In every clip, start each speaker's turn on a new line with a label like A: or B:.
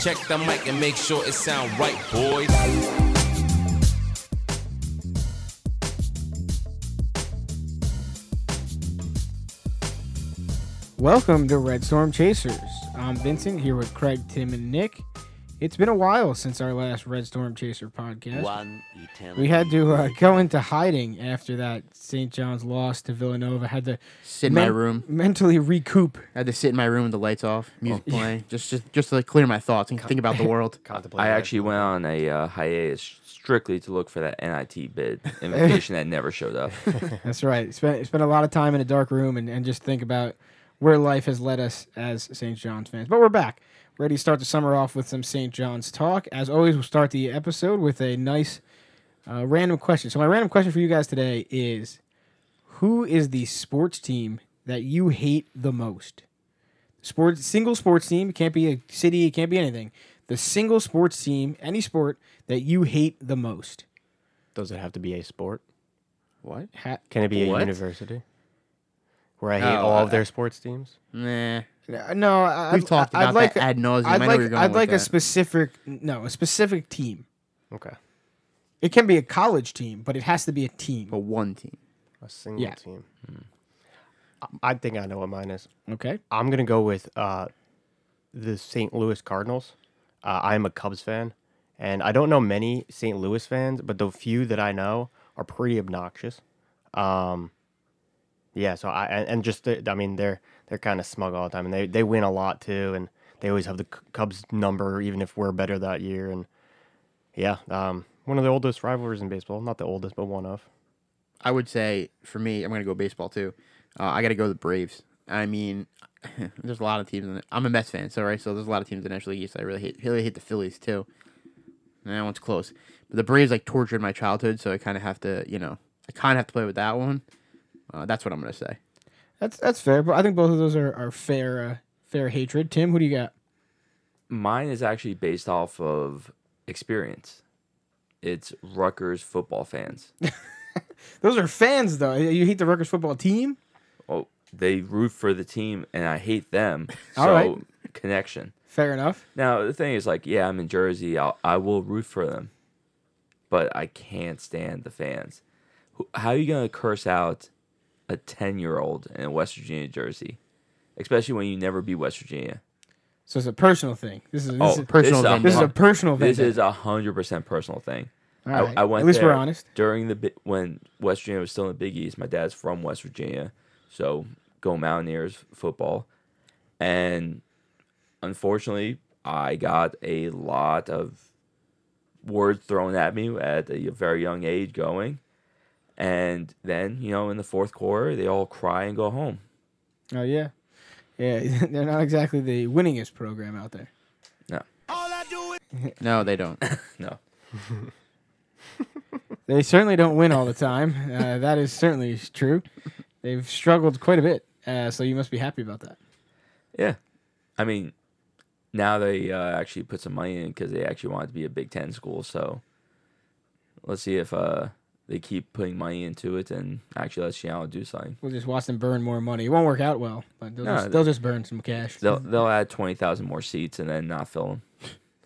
A: Check the mic and make sure it sound right, boys.
B: Welcome to Red Storm Chasers. I'm Vincent here with Craig, Tim, and Nick. It's been a while since our last Red Storm Chaser podcast.
C: One eternity.
B: We had to uh, go into hiding after that St. John's loss to Villanova. Had to
D: Sit in my room.
B: mentally recoup.
D: I had to sit in my room with the lights off, music playing, just just just to like, clear my thoughts and think about the world. Contemplate.
E: I actually went on a uh, hiatus strictly to look for that NIT bid invitation that never showed up.
B: That's right. Spent spent a lot of time in a dark room and, and just think about where life has led us as St. John's fans. But we're back. Ready to start the summer off with some St. John's talk. As always, we'll start the episode with a nice uh, random question. So my random question for you guys today is who is the sports team that you hate the most? Sports single sports team, it can't be a city, it can't be anything. The single sports team, any sport that you hate the most.
F: Does it have to be a sport?
D: What?
B: Ha-
F: Can it be
D: What?
F: a university? Where I hate
D: Oh,
F: all of
D: uh,
F: their sports teams?
D: Nah.
B: No, I,
D: We've talked
B: I'd like
D: that ad nauseum.
B: I'd like
D: where you're going
B: I'd
D: with
B: like a specific no a specific team.
F: Okay.
B: It can be a college team, but it has to be a team.
D: But one team.
F: A single
B: Yeah.
F: team. I- I think I know what mine is.
B: Okay,
F: I'm going to go with uh, the St. Louis Cardinals. Uh, I am a Cubs fan, and I don't know many St. Louis fans, but the few that I know are pretty obnoxious. Um, yeah, so I and, and just the, I mean they're they're kind of smug all the time, and they they win a lot too, and they always have the Cubs number, even if we're better that year, and yeah, um, one of the oldest rivalries in baseball, not the oldest, but one of.
D: I would say for me, I'm gonna go baseball too. Uh, I gotta go the Braves. I mean, there's a lot of teams in. I'm a Mets fan, so right, so there's a lot of teams in the National League East. I really hate, really hate the Phillies too. And that one's close, but the Braves like tortured my childhood, so I kind of have to, you know, I kind of have to play with that one. Uh, that's what I'm gonna say.
B: That's that's fair. But I think both of those are, are fair uh, fair hatred. Tim, who do you got?
E: Mine is actually based off of experience. It's Rutgers football fans.
B: Those are fans though. You hate the Rutgers football team.
E: Well, they root for the team, and I hate them. So
B: All right.
E: connection.
B: Fair enough.
E: Now the thing is, like, yeah, I'm in Jersey. I'll, I will root for them, but I can't stand the fans. How are you gonna curse out a ten year old in West Virginia jersey, especially when you never beat West Virginia?
B: So it's a personal thing. This is this,
E: Oh,
B: is,
D: personal
E: this is a
B: this is a personal
E: This is a hundred percent personal thing.
B: All
E: I. I went
B: At least we're honest.
E: during the when West Virginia was still in the Big East. My dad's from West Virginia, so go Mountaineers football. And unfortunately, I got a lot of words thrown at me at a very young age going. And then, you know, in the fourth quarter, they all cry and go home.
B: Oh yeah, yeah. They're not exactly the winningest program out there.
D: No, no, they don't.
E: No.
B: They certainly don't win all the time. Uh, that is certainly true. They've struggled quite a bit. Uh, so you must be happy about that.
E: Yeah. I mean, now they uh, actually put some money in because they actually want it to be a Big Ten school. So let's see if uh, they keep putting money into it and actually let Seattle do something.
B: We'll just watch them burn more money. It won't work out well, but they'll,
E: No,
B: just,
E: they-
B: they'll just burn some cash.
E: They'll they'll add twenty thousand more seats and then not fill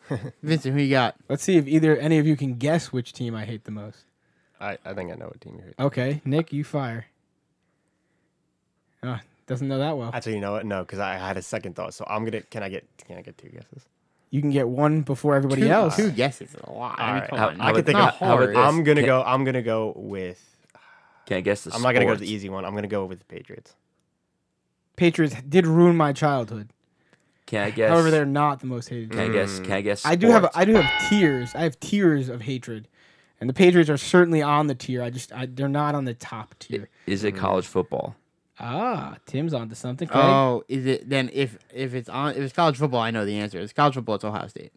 E: them.
D: Vincent, who you got?
B: Let's see if either any of you can guess which team I hate the most.
F: I, I think I know what team you're.
B: Okay, Nick, you fire. Uh, doesn't know that well.
F: Actually, you know what? No, because I had a second thought. So I'm gonna. Can I get? Can I get two guesses?
B: You can get one before everybody
D: two,
B: else.
D: Two guesses is a lot. I
F: All
D: mean,
F: right.
D: come on.
E: how
F: I
E: about-
F: can think of.
E: how about
D: hard.
F: I'm gonna
E: Can-
F: go. I'm gonna go with.
E: Can I guess the
F: I'm not gonna go with the easy one. I'm gonna go with the Patriots.
B: Patriots did ruin my childhood.
E: Can I guess?
B: However, they're not the most hated.
E: Can I guess? Can I guess?
B: I do have? I do have tears. I have tears of hatred, and the Patriots are certainly on the tier. I just I, they're not on the top tier.
E: Is it hmm. college football?
B: Ah, Tim's onto something. Craig?
D: Oh, is it then? If if it's on, if it's college football, I know the answer. If it's college football. It's Ohio State.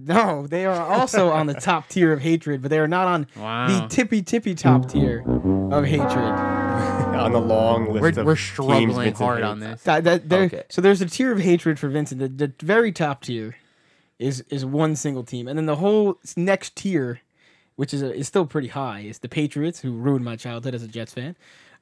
B: No, they are also on the top tier of hatred, but they are not on
D: Wow.
B: the tippy tippy top tier of hatred.
F: on the long list
D: We're,
F: of
D: we're struggling
F: Vincent
D: hard
F: hates.
D: on this.
B: That, that, there,
E: Okay.
B: So there's a tier of hatred for Vincent. The, the very top tier is is one single team, and then the whole next tier, which is a, is still pretty high, is the Patriots, who ruined my childhood as a Jets fan.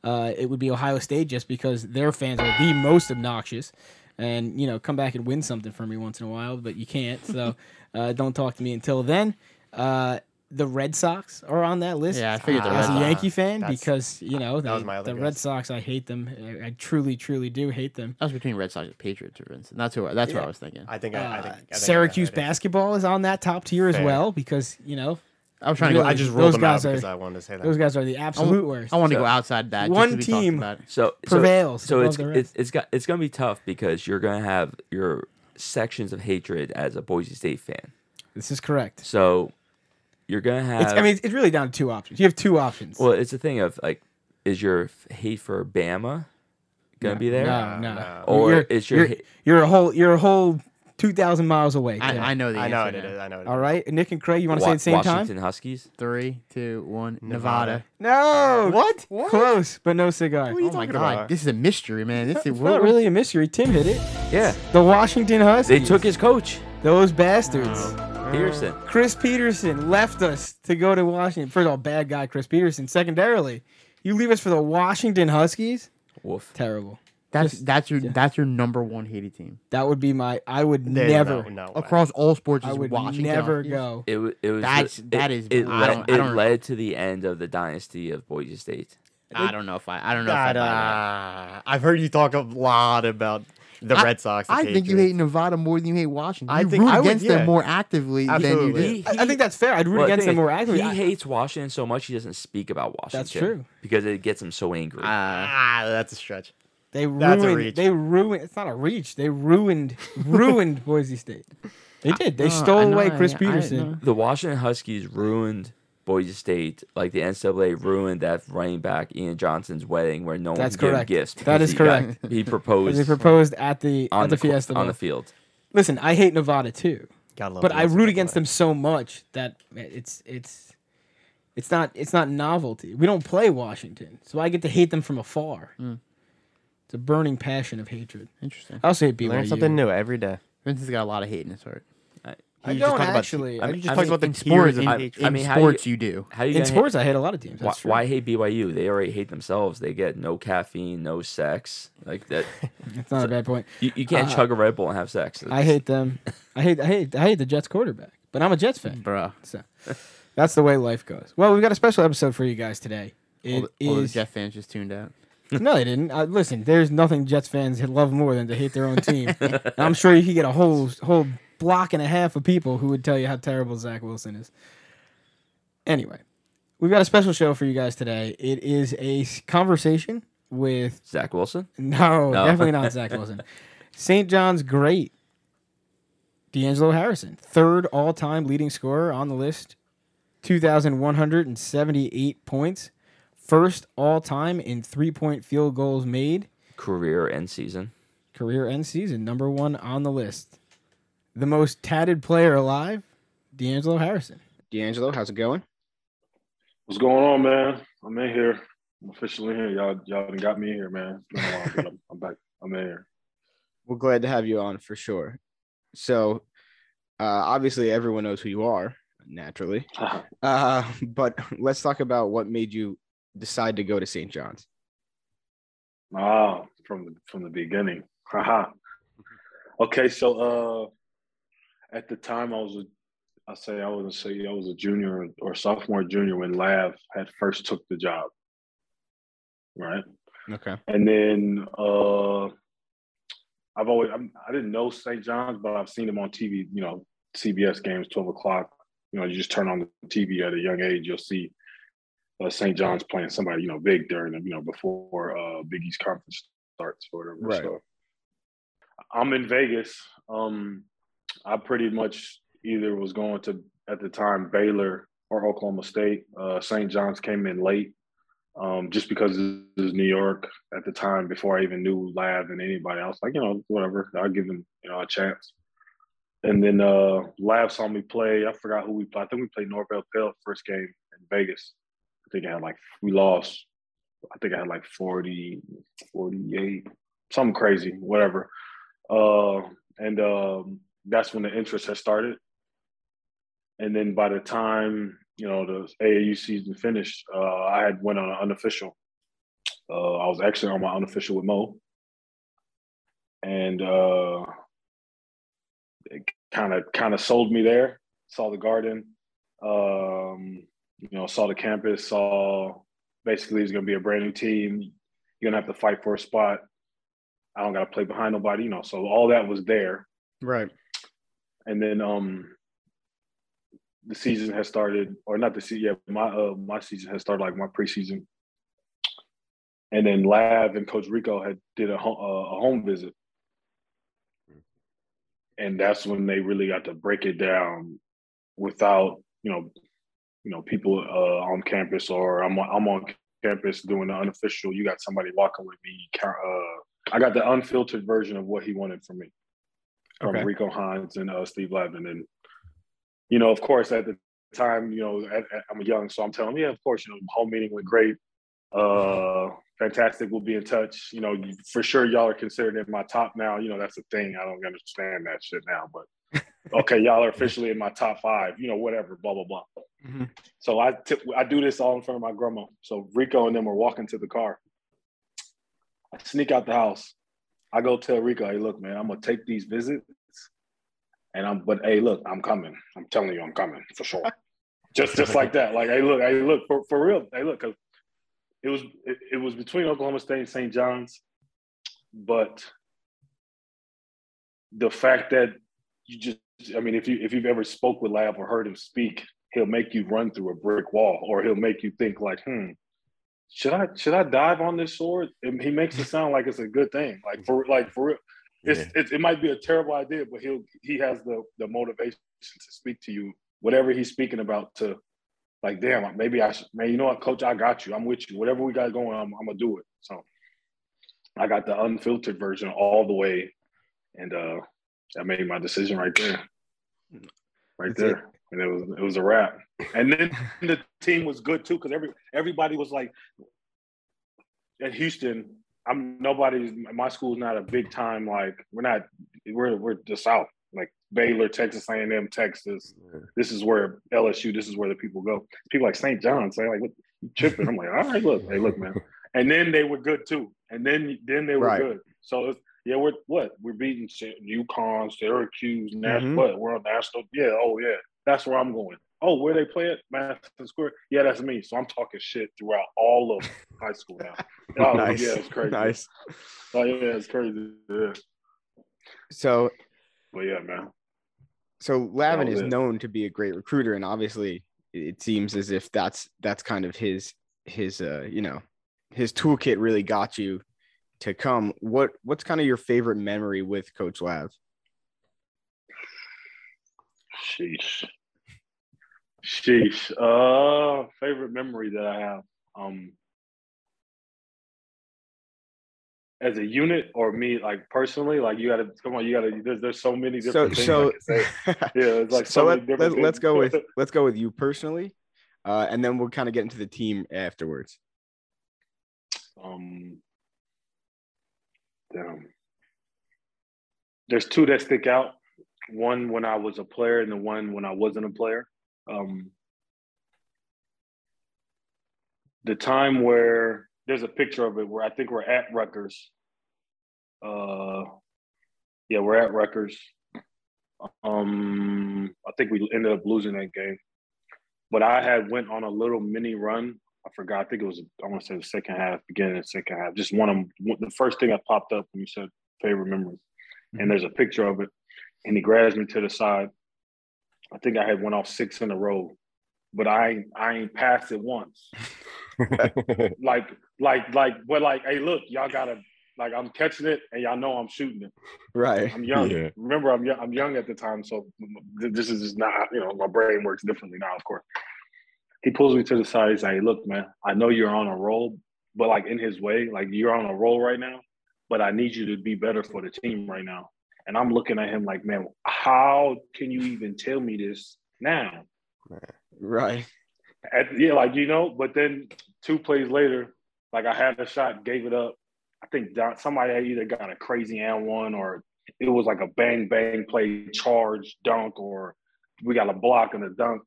B: Uh, it would be Ohio State just because their fans are the most obnoxious. and you know come back and win something for me once in a while, but you can't. So uh, don't talk to me until then. Uh, the Red Sox are on that list.
D: Yeah, I figured the Red Sox.
B: as a Yankee fan
F: That's-
B: because you know
F: that was
B: they-
F: my other
B: the Red. Sox. I hate them. I- I truly, truly do hate them.
D: That was between Red Sox and Patriots, for instance. That's who. That's what I was thinking.
F: I think I, I
B: Uh,
F: think I think
B: Syracuse
F: got
B: basketball is on that top tier as well because you know
D: I was trying to go.
F: I just
B: Those
F: rolled them out
B: are-
F: because I wanted to say that.
B: those guys are the absolute worst.
D: I want to
E: So-
D: go outside that. just
B: One
D: 'cause we talked
B: team-
D: about it.
E: So so-
B: Prevails
E: So,
B: above
E: it's it's it's got it's gonna be tough because you're gonna have your sections of hatred as a Boise State fan.
B: This is correct.
E: So you're gonna have.
B: It's, I mean, it's really down to two options. You have two options.
E: well, it's a thing of like, is your f- hate for Bama gonna
B: No,
E: be there?
B: No, no.
F: no.
E: Or
B: you're,
E: is your
B: you're,
E: ha-
B: you're a whole you're a whole two thousand miles away.
D: I, I know the
F: I know
D: answer
F: it
D: now.
F: is. I know it is.
B: All right, Nick and Craig, you want to say
E: Wa-
B: it at the same time?
E: Washington Huskies.
D: Three, two, one.
F: Nevada.
D: Nevada.
B: No.
F: What?
B: Close, but no cigar.
F: What are you
D: Oh my
F: talking
D: god,
F: about?
D: this is a mystery, man. This is
B: It's not really a mystery. Tim hit it.
E: Yeah,
B: The Washington Huskies.
E: they took his coach
B: those bastards.
E: Oh. Petersen. Oh.
B: Chris Petersen left us to go to Washington. First of all, bad guy Chris Petersen. Secondarily, you leave us for the Washington Huskies.
E: Woof.
B: Terrible.
D: That's
B: Just-
D: that's your that's your number one hated team
B: That would be my. I would
F: There-
B: never.
F: No, no way.
D: across all sports.
B: I would
D: Washington
B: never
D: Huskies.
B: go.
E: It, wa- it was
D: That's-
E: it,
D: that is-
E: it,
D: I
E: led,
D: don't- I don't-
E: led to the end of the dynasty of Boise State.
D: I don't know if I I don't know if I
F: God,
D: buy that.
F: uh, I've heard you talk a lot about the
D: I-
F: Red Sox. the
D: I think you
F: Patriots.
D: hate Nevada more than you hate Washington.
F: I
D: you
F: think-
D: root
F: I would-
D: against them
F: yeah.
D: more actively
F: Absolutely.
D: than you did.
B: I I think that's fair. I'd root
E: Well, the
B: against
E: thing
B: them
E: is,
B: more actively.
E: He
B: I-
E: hates Washington so much he doesn't speak about Washington.
B: That's true.
E: Because it gets him so angry.
D: Uh,
F: Ah, that's a stretch.
B: They
F: That's a
B: ruined.
F: reach.
B: They ruined. It's not a reach. They ruined. ruined Boise State. They did. They
D: No,
B: stole
D: I know,
B: away
D: I-
B: Chris
D: I
B: Petersen.
D: know.
E: the Washington Huskies ruined Boise State, like the NCAA ruined that running back Ian Johnson's wedding, where no one
B: That's
E: could give him
B: correct.
E: gifts.
B: That
E: because
B: is
E: he got-
B: correct.
E: he proposed
B: They proposed at the
E: on
B: at the
E: the, co-
B: Fiesta
E: on
B: Bowl.
E: the field.
B: Listen, I hate Nevada too,
F: Gotta love
B: but
F: the
B: I root
F: NCAA.
B: against them so much that it's it's it's not it's not novelty. We don't play Washington, so I get to hate them from afar.
D: Mm.
B: It's a burning passion of hatred.
D: Interesting.
B: I also hate BYU.
F: Learn something new every day.
D: Vincent's got a lot of hate in his heart.
B: I
F: You just
B: don't
F: talk about-
B: actually.
E: I
B: I
E: mean,
F: just
E: I
F: talk
E: mean,
F: about the
D: in
F: tiers
D: sports,
F: of
D: in,
E: I-
F: hatred.
E: I
D: in
E: mean, how
D: sports
E: you-
D: you do.
E: How you
B: in
E: gonna
B: sports, I hate a lot of teams.
E: Hate, why,
B: That's true.
E: why hate BYU? They already hate themselves. They get no caffeine, no sex. Like that,
B: That's not a bad point.
E: you, you can't
B: Uh,
E: chug a Red Bull and have sex.
B: I hate them. I hate. I hate. I hate the Jets quarterback. But I'm a Jets fan.
D: Bruh.
B: So that's the way life goes. Well, we've got a special episode for you guys today.
D: All
B: It
D: the, all the
B: is
D: Jets fans just tuned out.
B: no, they didn't. Uh, listen, there's nothing Jets fans love more than to hate their own team. I'm sure you could get a whole whole block and a half of people who would tell you how terrible Zach Wilson is. Anyway, we've got a special show for you guys today. It is a conversation with
E: Zach Wilson.
B: no,
E: No.
B: definitely not Zach Wilson. St. John's great D'Angelo Harrison, third all time leading scorer on the list, 2,178 points, first all time in three point field goals made,
E: Career end season.
B: career end season, number one on the list. The most tatted player alive, D'Angelo Harrison. D'Angelo, how's it going?
C: What's going on, man? I'm in here. I'm officially in here. Y'all, y'all got me here, man. It's been a while, but I'm, I'm back. I'm in here.
B: We're glad to have you on for sure. So, uh, obviously, everyone knows who you are, naturally. Uh, but let's talk about what made you decide to go to St. John's.
C: Oh, from the from the beginning. Haha. okay, so uh, at the time I was a, I say I was say I was a junior or sophomore, junior when Lav had first took the job, right?
B: Okay.
C: And then uh, I've always I'm, I didn't know St. John's, but I've seen him on TV. You know, CBS games, twelve o'clock. You know, you just turn on the TV at a young age, you'll see uh, St. John's playing somebody you know big during the you know before uh, Big East conference starts or whatever.
B: Right.
C: So I'm in Vegas. Um, I pretty much either was going to at the time Baylor or Oklahoma State. Uh, St. John's came in late um, just because it was New York at the time before I even knew Lav and anybody else. Like, you know, whatever, I'll give them, you know, a chance. And then uh, Lav saw me play. I forgot who we played. I think we played Norvell Pell first game in Vegas. I think I had like, we lost. I think I had like 40, 48, something crazy, whatever. Uh, and um, that's when the interest had started. And then by the time you know the AAU season finished, uh, I had went on an unofficial. Uh, I was actually on my unofficial with Mo, and uh, it kind of kind of sold me there. Saw the garden, um, you know, saw the campus, saw basically it's going to be a brand new team. You're going to have to fight for a spot. I don't got to play behind nobody, you know. So all that was there,
B: Right.
C: and then um, the season has started, or not the season. Yeah, my uh, my season has started like my preseason, and then Lav and Coach Rico had did a home, uh, a home visit, and that's when they really got to break it down without you know you know people uh, on campus or I'm on, I'm on campus doing the unofficial. You got somebody walking with me. Uh, I got the unfiltered version of what he wanted from me from
B: Okay.
C: Rico Hines and uh, Steve Lavin, And you know, of course, at the time, you know, at, at- I'm young, so I'm telling him, yeah, of course, you know, home meeting went great. Uh, fantastic. We'll be in touch. You know, for sure, y'all are considered in my top now. You know, that's a thing. I don't understand that shit now, but okay, y'all are officially in my top five. You know, whatever. Blah blah blah.
B: Mhm.
C: So I I do this all in front of my grandma. So Rico and them were walking to the car. I sneak out the house. I go tell Rico, hey, look, man, I'm gonna take these visits. And I'm but hey, look, I'm coming. I'm telling you, I'm coming for sure. just just like that. Like, hey, look, hey, look, for, for real. Hey, look, 'cause it was it, it was between Oklahoma State and St. John's, but the fact that you just I mean, if you if you've ever spoke with Lav or heard him speak, he'll make you run through a brick wall, or he'll make you think like, hmm, should I should I dive on this sword? And he makes it sound like it's a good thing. Like for like for real. It's,
G: Yeah.
C: it, it might be a terrible idea, but he'll he has the the motivation to speak to you, whatever he's speaking about. To like, damn, maybe I should. Man, you know what, Coach, I got you. I'm with you. Whatever we got going, I'm, I'm gonna do it. So I got the unfiltered version all the way, and uh I made my decision right there, right
B: That's it.
C: there, and it was it was a wrap. And then the team was good too because every everybody was like at Houston. I'm nobody's. My school's not a big time. Like we're not. We're we're the South. Like Baylor, Texas A&M, Texas. This is where LSU. This is where the people go. People like St. John's. They like what, tripping. I'm like, all right, look, hey, look, man. And then they were good too. And then then they were
B: Right.
C: good. So it's, yeah, we're what we're beating UConn, Syracuse, Nash,
B: Mhm.
C: what we're on national. Yeah, oh yeah, that's where I'm going. Oh, where they play at Madison Square? Yeah, that's me. So I'm talking shit throughout all of high school now. Oh,
B: nice.
C: yeah, it's crazy.
B: Nice.
C: Oh yeah, it's crazy. Yeah.
B: So
C: But yeah, man.
B: so Lavin is
C: it.
B: known to be a great recruiter, and obviously it seems as if that's that's kind of his his uh you know his toolkit really got you to come. What what's kind of your favorite memory with Coach Lav?
C: Sheesh. Sheesh. Uh favorite memory that I have. Um as a unit or me like personally, like you gotta come on, you gotta there's there's so many
B: So
C: different
B: so
C: say. Yeah, it's like
B: so
C: so,
B: let, let, let's go with let's go with you personally, uh, and then we'll kind of get into the team afterwards.
C: um damn. There's two that stick out. One when I was a player and the one when I wasn't a player. Um the time where there's a picture of it where I think we're at Rutgers. Uh yeah, we're at Rutgers. Um I think we ended up losing that game. But I had went on a little mini run I forgot. I think it was I want to say the second half, beginning of the second half. Just one of them. The first thing that popped up when you said favorite memories, and there's a picture of it, and he grabs me to the side. I think I had went off six in a row, but I ain't I ain't passed it once. Like like like, but like, hey, look, y'all gotta like I'm catching it, and y'all know I'm shooting it.
B: Right.
C: I'm young.
G: Yeah.
C: Remember, I'm young. I'm young at the time, so this is just not. You know, my brain works differently now. Of course, he pulls me to the side. He's like, hey, "Look, man, I know you're on a roll, but like in his way, like you're on a roll right now. But I need you to be better for the team right now." And I'm looking at him like, "Man, how can you even tell me this now?"
B: Right.
C: At, yeah, like you know. But then two plays later, like I had a shot, gave it up. I think Don, somebody had either got a crazy and one or it was like a bang bang play, charge, dunk, or we got a block and a dunk.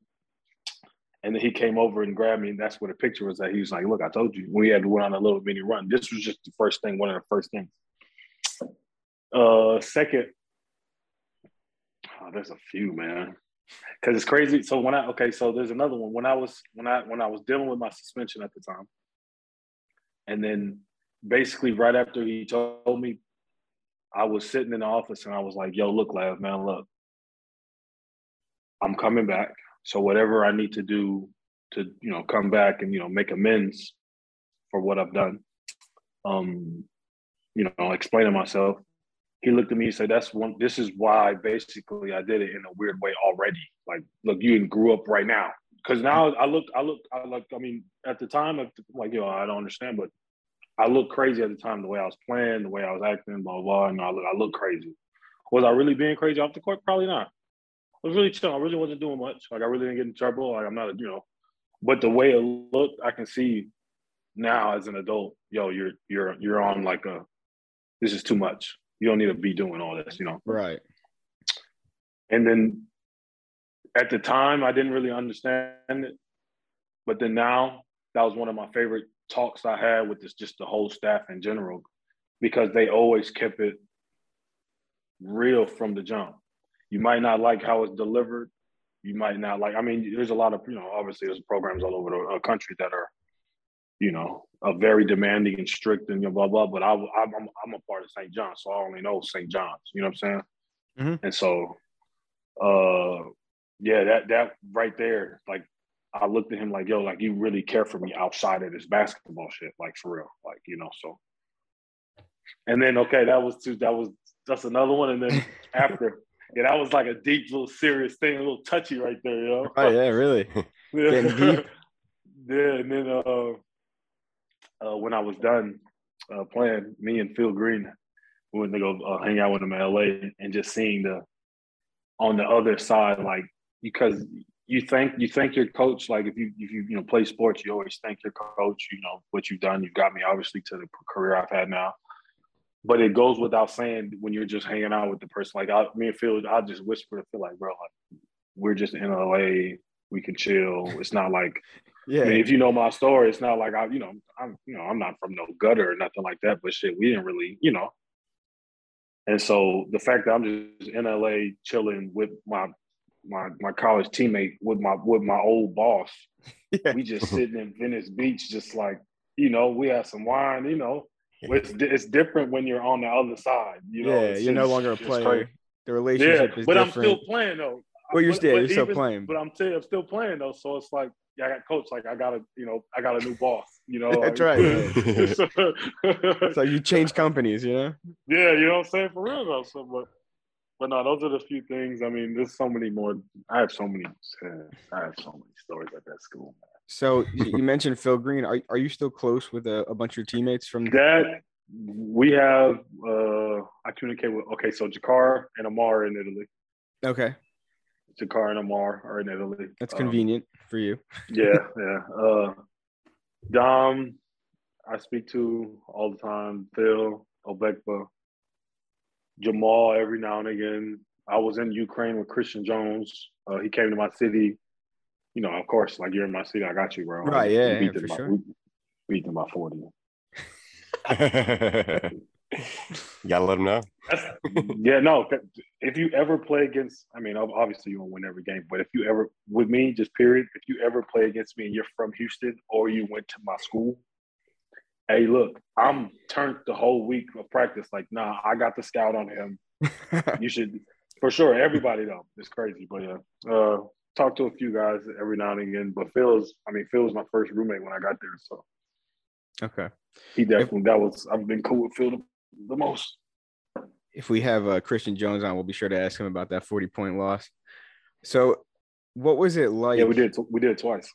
C: And then he came over and grabbed me, and that's where the picture was at. He was like, "Look, I told you we had to went on a little mini run. This was just the first thing, one of the first things." Uh, second, oh, there's a few, man. Because it's crazy. So when I okay, so there's another one. When I was when I when I was dealing with my suspension at the time, and then basically right after he told me, I was sitting in the office and I was like, "Yo, look, Lav, man, look, I'm coming back. So whatever I need to do to you know come back and you know make amends for what I've done, um, you know, explaining myself." He looked at me and said, "That's one. This is why basically I did it in a weird way already. Like, look, you grew up right now. Because now I look, I look, I look. I mean, at the time, I'm like, yo, I don't understand, but I look crazy at the time. The way I was playing, the way I was acting, blah blah. blah and I look, I look crazy. Was I really being crazy off the court? Probably not. I was really chill. I really wasn't doing much. Like I really didn't get in trouble. Like I'm not, you know. But the way it looked, I can see now as an adult. Yo, you're you're you're on like a. This is too much you don't need to be doing all this, you know.
B: Right.
C: And then at the time, I didn't really understand it, but then now that was one of my favorite talks I had with this just the whole staff in general, because they always kept it real from the jump. You might not like how it's delivered. You might not like. I mean, there's a lot of you know. Obviously, there's programs all over the uh, country that are you know, a very demanding and strict and blah blah. But I, am I'm, I'm a part of St. John's, so I only know St. John's. You know what I'm saying?
B: Mm-hmm.
C: And so, uh, yeah, that that right there, like, I looked at him like, yo, like you really care for me outside of this basketball shit, like for real, like you know. So, and then okay, that was two. That was that's another one, and then after. Yeah, that was like a deep, little serious thing, a little touchy right there, yo.
B: Oh yeah, really.
C: yeah.
B: Getting deep.
C: yeah, and then uh uh, when I was done uh, playing, me and Phil Greene we went to go uh, hang out with him in LA and just seeing the on the other side, like because you think you think your coach, like if you if you you know play sports, you always thank your coach, you know what you've done. You've got me obviously to the career I've had now. But it goes without saying when you're just hanging out with the person. Like I, me and Phil, I just whisper to Phil, like, bro, like we're just in LA. We can chill. It's not like
B: Yeah.
C: I mean, if you know my story, it's not like I, you know, I'm, you know, I'm not from no gutter or nothing like that. But shit, we didn't really, you know. And so the fact that I'm just in LA chilling with my my my college teammate with my with my old boss,
B: Yeah.
C: we just sitting in Venice Beach, just like you know, we had some wine, you know. It's it's different when you're on the other side, you know.
B: yeah,
C: it's
B: you're no longer a player.
C: crazy.
B: The
C: Yeah,
B: relationship is
C: but I'm still playing though.
B: Well, you're still-
C: but
B: you're still
C: even-
B: playing.
C: But I'm, still I'm still playing though. So it's like, yeah, I got coach. Like I got a, you know, I got a new boss. You know,
B: That's
C: like-
B: right,
C: so,
B: so you change companies, you know?
C: yeah, you know what I'm saying for real though. So, but, but no, those are the few things. I mean, there's so many more. I have so many. uh, I have so many stories at that school.
B: So you you mentioned Phil Greene. Are are you still close with a, a bunch of your teammates from?
C: That we have. uh I communicate with. Okay, so Jakar and Amar in Italy.
B: Okay,
C: Jakar and Amar are in Italy.
B: that's
C: Um,
B: convenient for you.
C: yeah, yeah. Uh, Dom, I speak to all the time. Phil, Obekpa, Jamal, every now and again. I was in Ukraine with Christian Jones. Uh, he came to my city. You know, of course, like you're in my city, I got you, bro.
B: Right,
C: We
B: yeah,
C: beat
B: yeah,
C: them
B: for
C: by-
B: sure.
C: We beat them by forty.
G: you gotta let them know.
C: Yeah, no. If you ever play against, I mean, obviously you won't win every game, but if you ever, with me, just period, if you ever play against me and you're from Houston or you went to my school, hey, look, I'm turned the whole week of practice. Like, nah, I got the scout on him. You should, for sure. Everybody though, it's crazy, but yeah. Uh, talk to a few guys every now and again. But Phil's, I mean, Phil was my first roommate when I got there, so
B: okay.
C: he definitely that was. I've been cool with Phil the, the most.
B: If we have uh, Christian Jones on, we'll be sure to ask him about that forty point loss. So, what was it like?
C: Yeah, we did. We did it twice.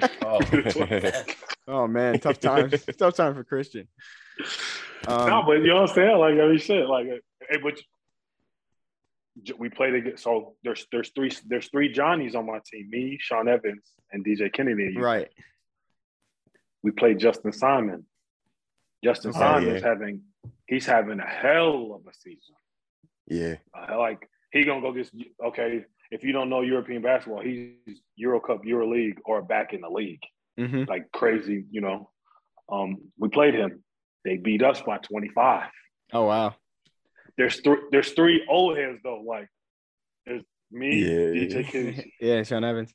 G: Oh.
B: Oh man, tough time. tough time for Christian. Um,
C: no, but you know what I'm saying? Like, I mean, shit. Like, hey, but we played against. So there's there's three there's three Johnnies on my team. Me, Sean Evans, and DJ Kennedy.
B: right.
C: We played Justin Simon. Justin
B: Oh,
C: Simon's
G: yeah.
C: having he's having a hell of a season.
G: yeah.
C: Uh, like he gonna go just okay. If you don't know European basketball, he's Euro Cup, Euro League, or back in the league.
B: hmm
C: Like crazy, you know. Um, we played him. They beat us by 25.
B: Oh wow.
C: there's three there's three old heads though. Like there's me,
G: Yeah.
C: DJ Kidd.
B: Yeah, Sean Evans.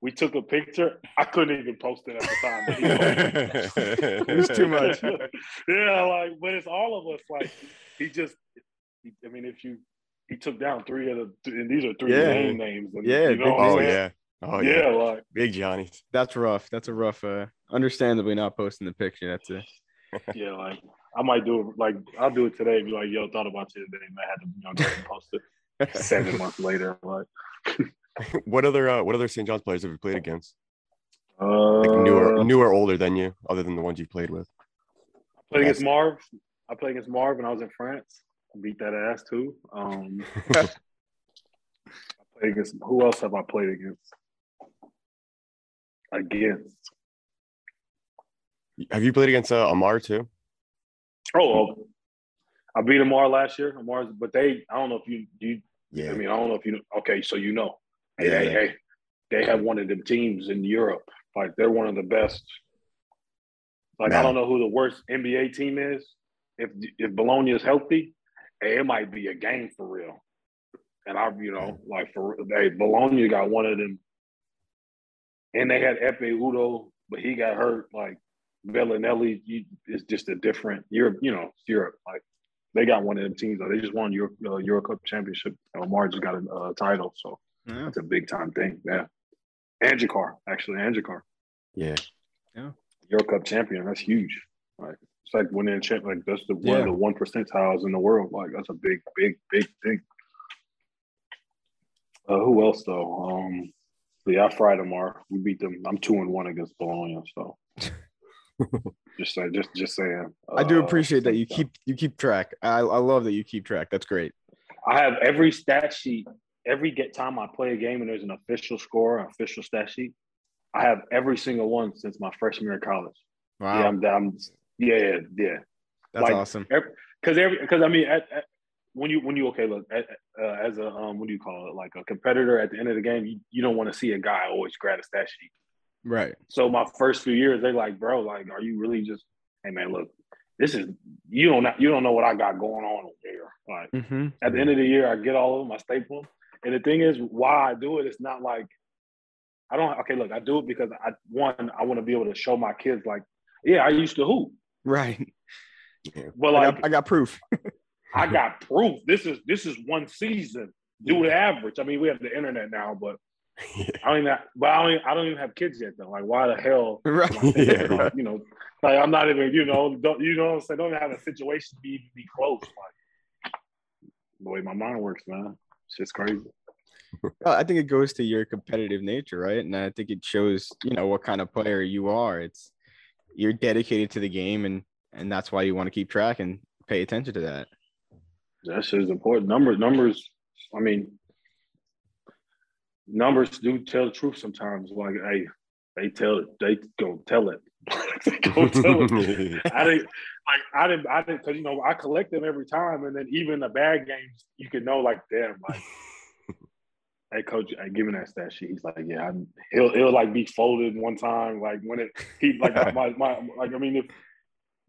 C: We took a picture. I couldn't even post it at the time. but he posted
B: It was too much.
C: yeah, like, but it's all of us. Like, he just, he, I mean, if you, he took down three of the, and these are three
B: Yeah.
C: name names. And,
B: Yeah,
C: you know
B: big-
C: what I'm
G: oh yeah. Oh
C: yeah,
G: yeah.
C: like,
G: Big Johnny's.
B: That's rough. That's a rough. Uh, understandably not posting the picture. That's a
C: yeah, like, I might do it. Like, I'll do it today. Be like, yo, thought about you today. Man, I had to, you know, go ahead and post it. Seven months later, like,
G: What other uh, what other St. John's players have you played against?
C: uh,
G: Like newer, newer, older than you, other than the ones you played with.
C: I played against Marv. I played against Marv when I was in France. Beat that ass too. Um, I played against who else have I played against? Against
G: Have you played against uh, Amar too?
C: oh, well, I beat Amar last year. Amar's, but they I don't know if you do. You,
G: Yeah.
C: I mean, I don't know if you. Okay, so you know, hey,
G: Yeah.
C: hey, hey, they have one of them teams in Europe. Like they're one of the best. Like I don't know who the worst NBA team is. If if Bologna is healthy, hey, it might be a game for real. And I, you know, like for they Bologna got one of them, and they had Ekpe Udoh, but he got hurt. Like Belinelli you, is just a different Europe. You know, Europe. Like they got one of them teams. Though. They just won Euro, uh, Euro Cup championship. Omar just got a uh, title, so
B: Yeah.
C: it's a big time thing. Yeah, Angicar actually, Angicar,
G: Yeah. Yeah.
C: Euro Cup champion. That's huge. Like it's like winning a champ. Like that's the one
B: Yeah.
C: of the one percentiles in the world. Like that's a big, big, big thing. Uh, who else though? Um, yeah, I fried Omar. We beat them. I'm two and one against Bologna. So just say, just just saying.
B: I do
C: Uh,
B: appreciate that you keep you keep track. I, I love that you keep track. That's great.
C: I have every stat sheet. Every get time I play a game and there's an official score, an official stat sheet. I have every single one since my freshman year of college.
B: Wow,
C: Yeah, I'm, I'm yeah, yeah.
B: that's
C: like-
B: awesome.
C: Because every because I mean, at, at, when you when you okay, look at, uh, as a um, what do you call it? Like a competitor at the end of the game, you, you don't want to see a guy always grab a stat sheet.
B: Right.
C: So my first few years, they like, bro, like, are you really just? Hey man, look, this is you don't know, you don't know what I got going on over here. Like
B: Mm-hmm.
C: at the end of the year, I get all of them, I staple them. And the thing is, why I do it, it's not like I don't. Okay, look, I do it because I one, I want to be able to show my kids, like, yeah, I used to hoop,
B: Right.
C: but
B: I
C: like
B: got, I got proof.
C: I got proof. This is this is one season. Do the average. I mean, we have the internet now, but I don't even. Have, but I don't. Even, I don't even have kids yet though. Like, why the hell?
B: right.
C: am I thinking
G: Yeah.
C: about, You know, like I'm not even. You know, don't you know what I'm saying? Don't even have a situation to be be close. Like, the way my mind works, man, it's just crazy.
B: Well, I think it goes to your competitive nature, right? And I think it shows, you know, what kind of player you are. It's you're dedicated to the game, and and that's why you want to keep track and pay attention to that.
C: That's is important. Numbers, numbers. I mean, numbers do tell the truth sometimes. Like, hey, they tell it. They go tell it. go tell it. I didn't like I didn't I didn't because you know I collect them every time, and then even the bad games, you can know like damn like. Hey coach, I give him that stat sheet. He's like, yeah, I, he'll he'll like be folded one time, like when it he like my, my, my like I mean if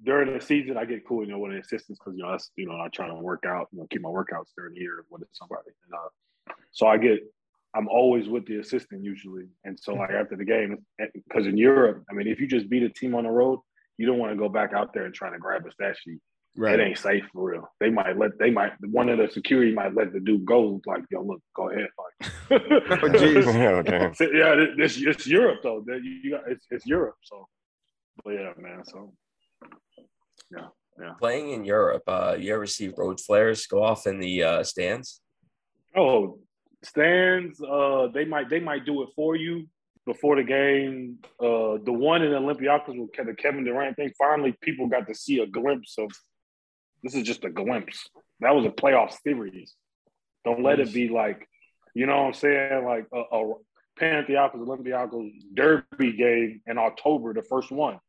C: during the season I get cool, you know, with the assistants because you know that's you know I try to work out, you know, keep my workouts during the year with somebody, and uh, so I get I'm always with the assistant usually, and so like after the game, because in Europe, I mean, if you just beat a team on the road, you don't want to go back out there and try to grab a stat sheet. Right. It ain't safe for real. They might let they might one of the security might let the dude go like yo look go ahead like.
B: Oh, jeez.
G: oh, damn.
C: So, yeah, it's it's Europe though. You you got it's, it's Europe. So, but yeah, man. So yeah.
H: Playing in Europe, uh, you ever see road flares go off in the uh, stands?
C: oh, stands. Uh, they might they might do it for you before the game. Uh, the one in Olympiacos with the Kevin Durant thing. Finally, people got to see a glimpse of. This is just a glimpse. That was a playoff series. Don't let it be like, you know what I'm saying? Like a, a Panathinaikos Olympiacos derby game in October, the first one.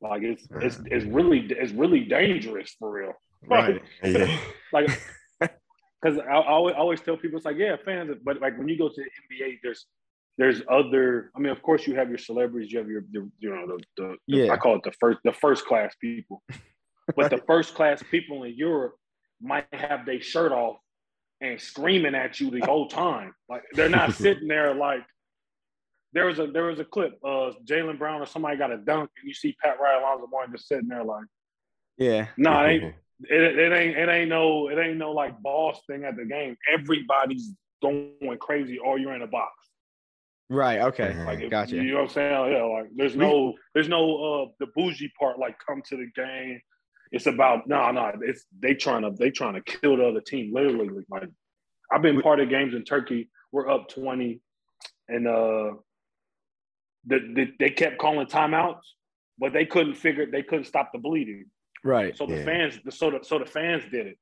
C: Like it's it's it's really it's really dangerous for real.
B: Right.
G: Yeah.
C: like because I, I always, always tell people it's like yeah fans but like when you go to the NBA there's there's other I mean of course you have your celebrities you have your, your you know the, the, the- I call it the first the first class people but the first class people in Europe might have their shirt off and screaming at you the whole time. Like they're not sitting there like there was a there was a clip, uh Jaylen Brown or somebody got a dunk and you see Pat Riley Alonzo Mourning just sitting there like,
B: Yeah.
C: no, nah, it ain't it, it ain't it ain't no it ain't no like boss thing at the game. Everybody's going crazy or you're in a box.
B: Right. Okay.
C: Like if-
B: gotcha.
C: You know what I'm saying? Yeah, like there's no there's no uh the bougie part like come to the game. It's about no, no, it's they trying to they trying to kill the other team. Literally, like I've been part of games in Turkey. We're up 20 and uh the, the, they kept calling timeouts, but they couldn't figure they couldn't stop the bleeding.
B: Right.
C: So the
G: Yeah.
C: fans so the so the fans did it.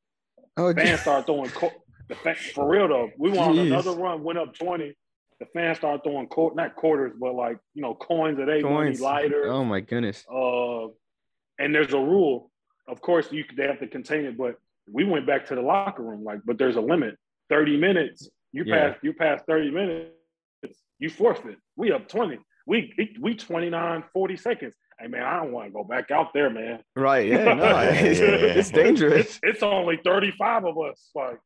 B: Oh,
C: Fans started throwing co- the fa- for real though. We went on
B: Jeez.
C: another run, went up 20. The fans started throwing quar- not quarters, but like you know coins that they money
B: coins.
C: lighter.
B: Oh my goodness.
C: Uh, and there's a rule. Of course, you they have to contain it, but we went back to the locker room. Like, but there's a limit. Thirty minutes. You
B: Yeah.
C: pass. You pass thirty minutes. You forfeit. We up twenty. We we 29, 40 seconds. Hey man, I don't want to go back out there, man.
B: Right. Yeah. No,
G: Yeah,
B: it's,
G: yeah, yeah.
B: it's dangerous.
C: It's, it's only 35 of us, like,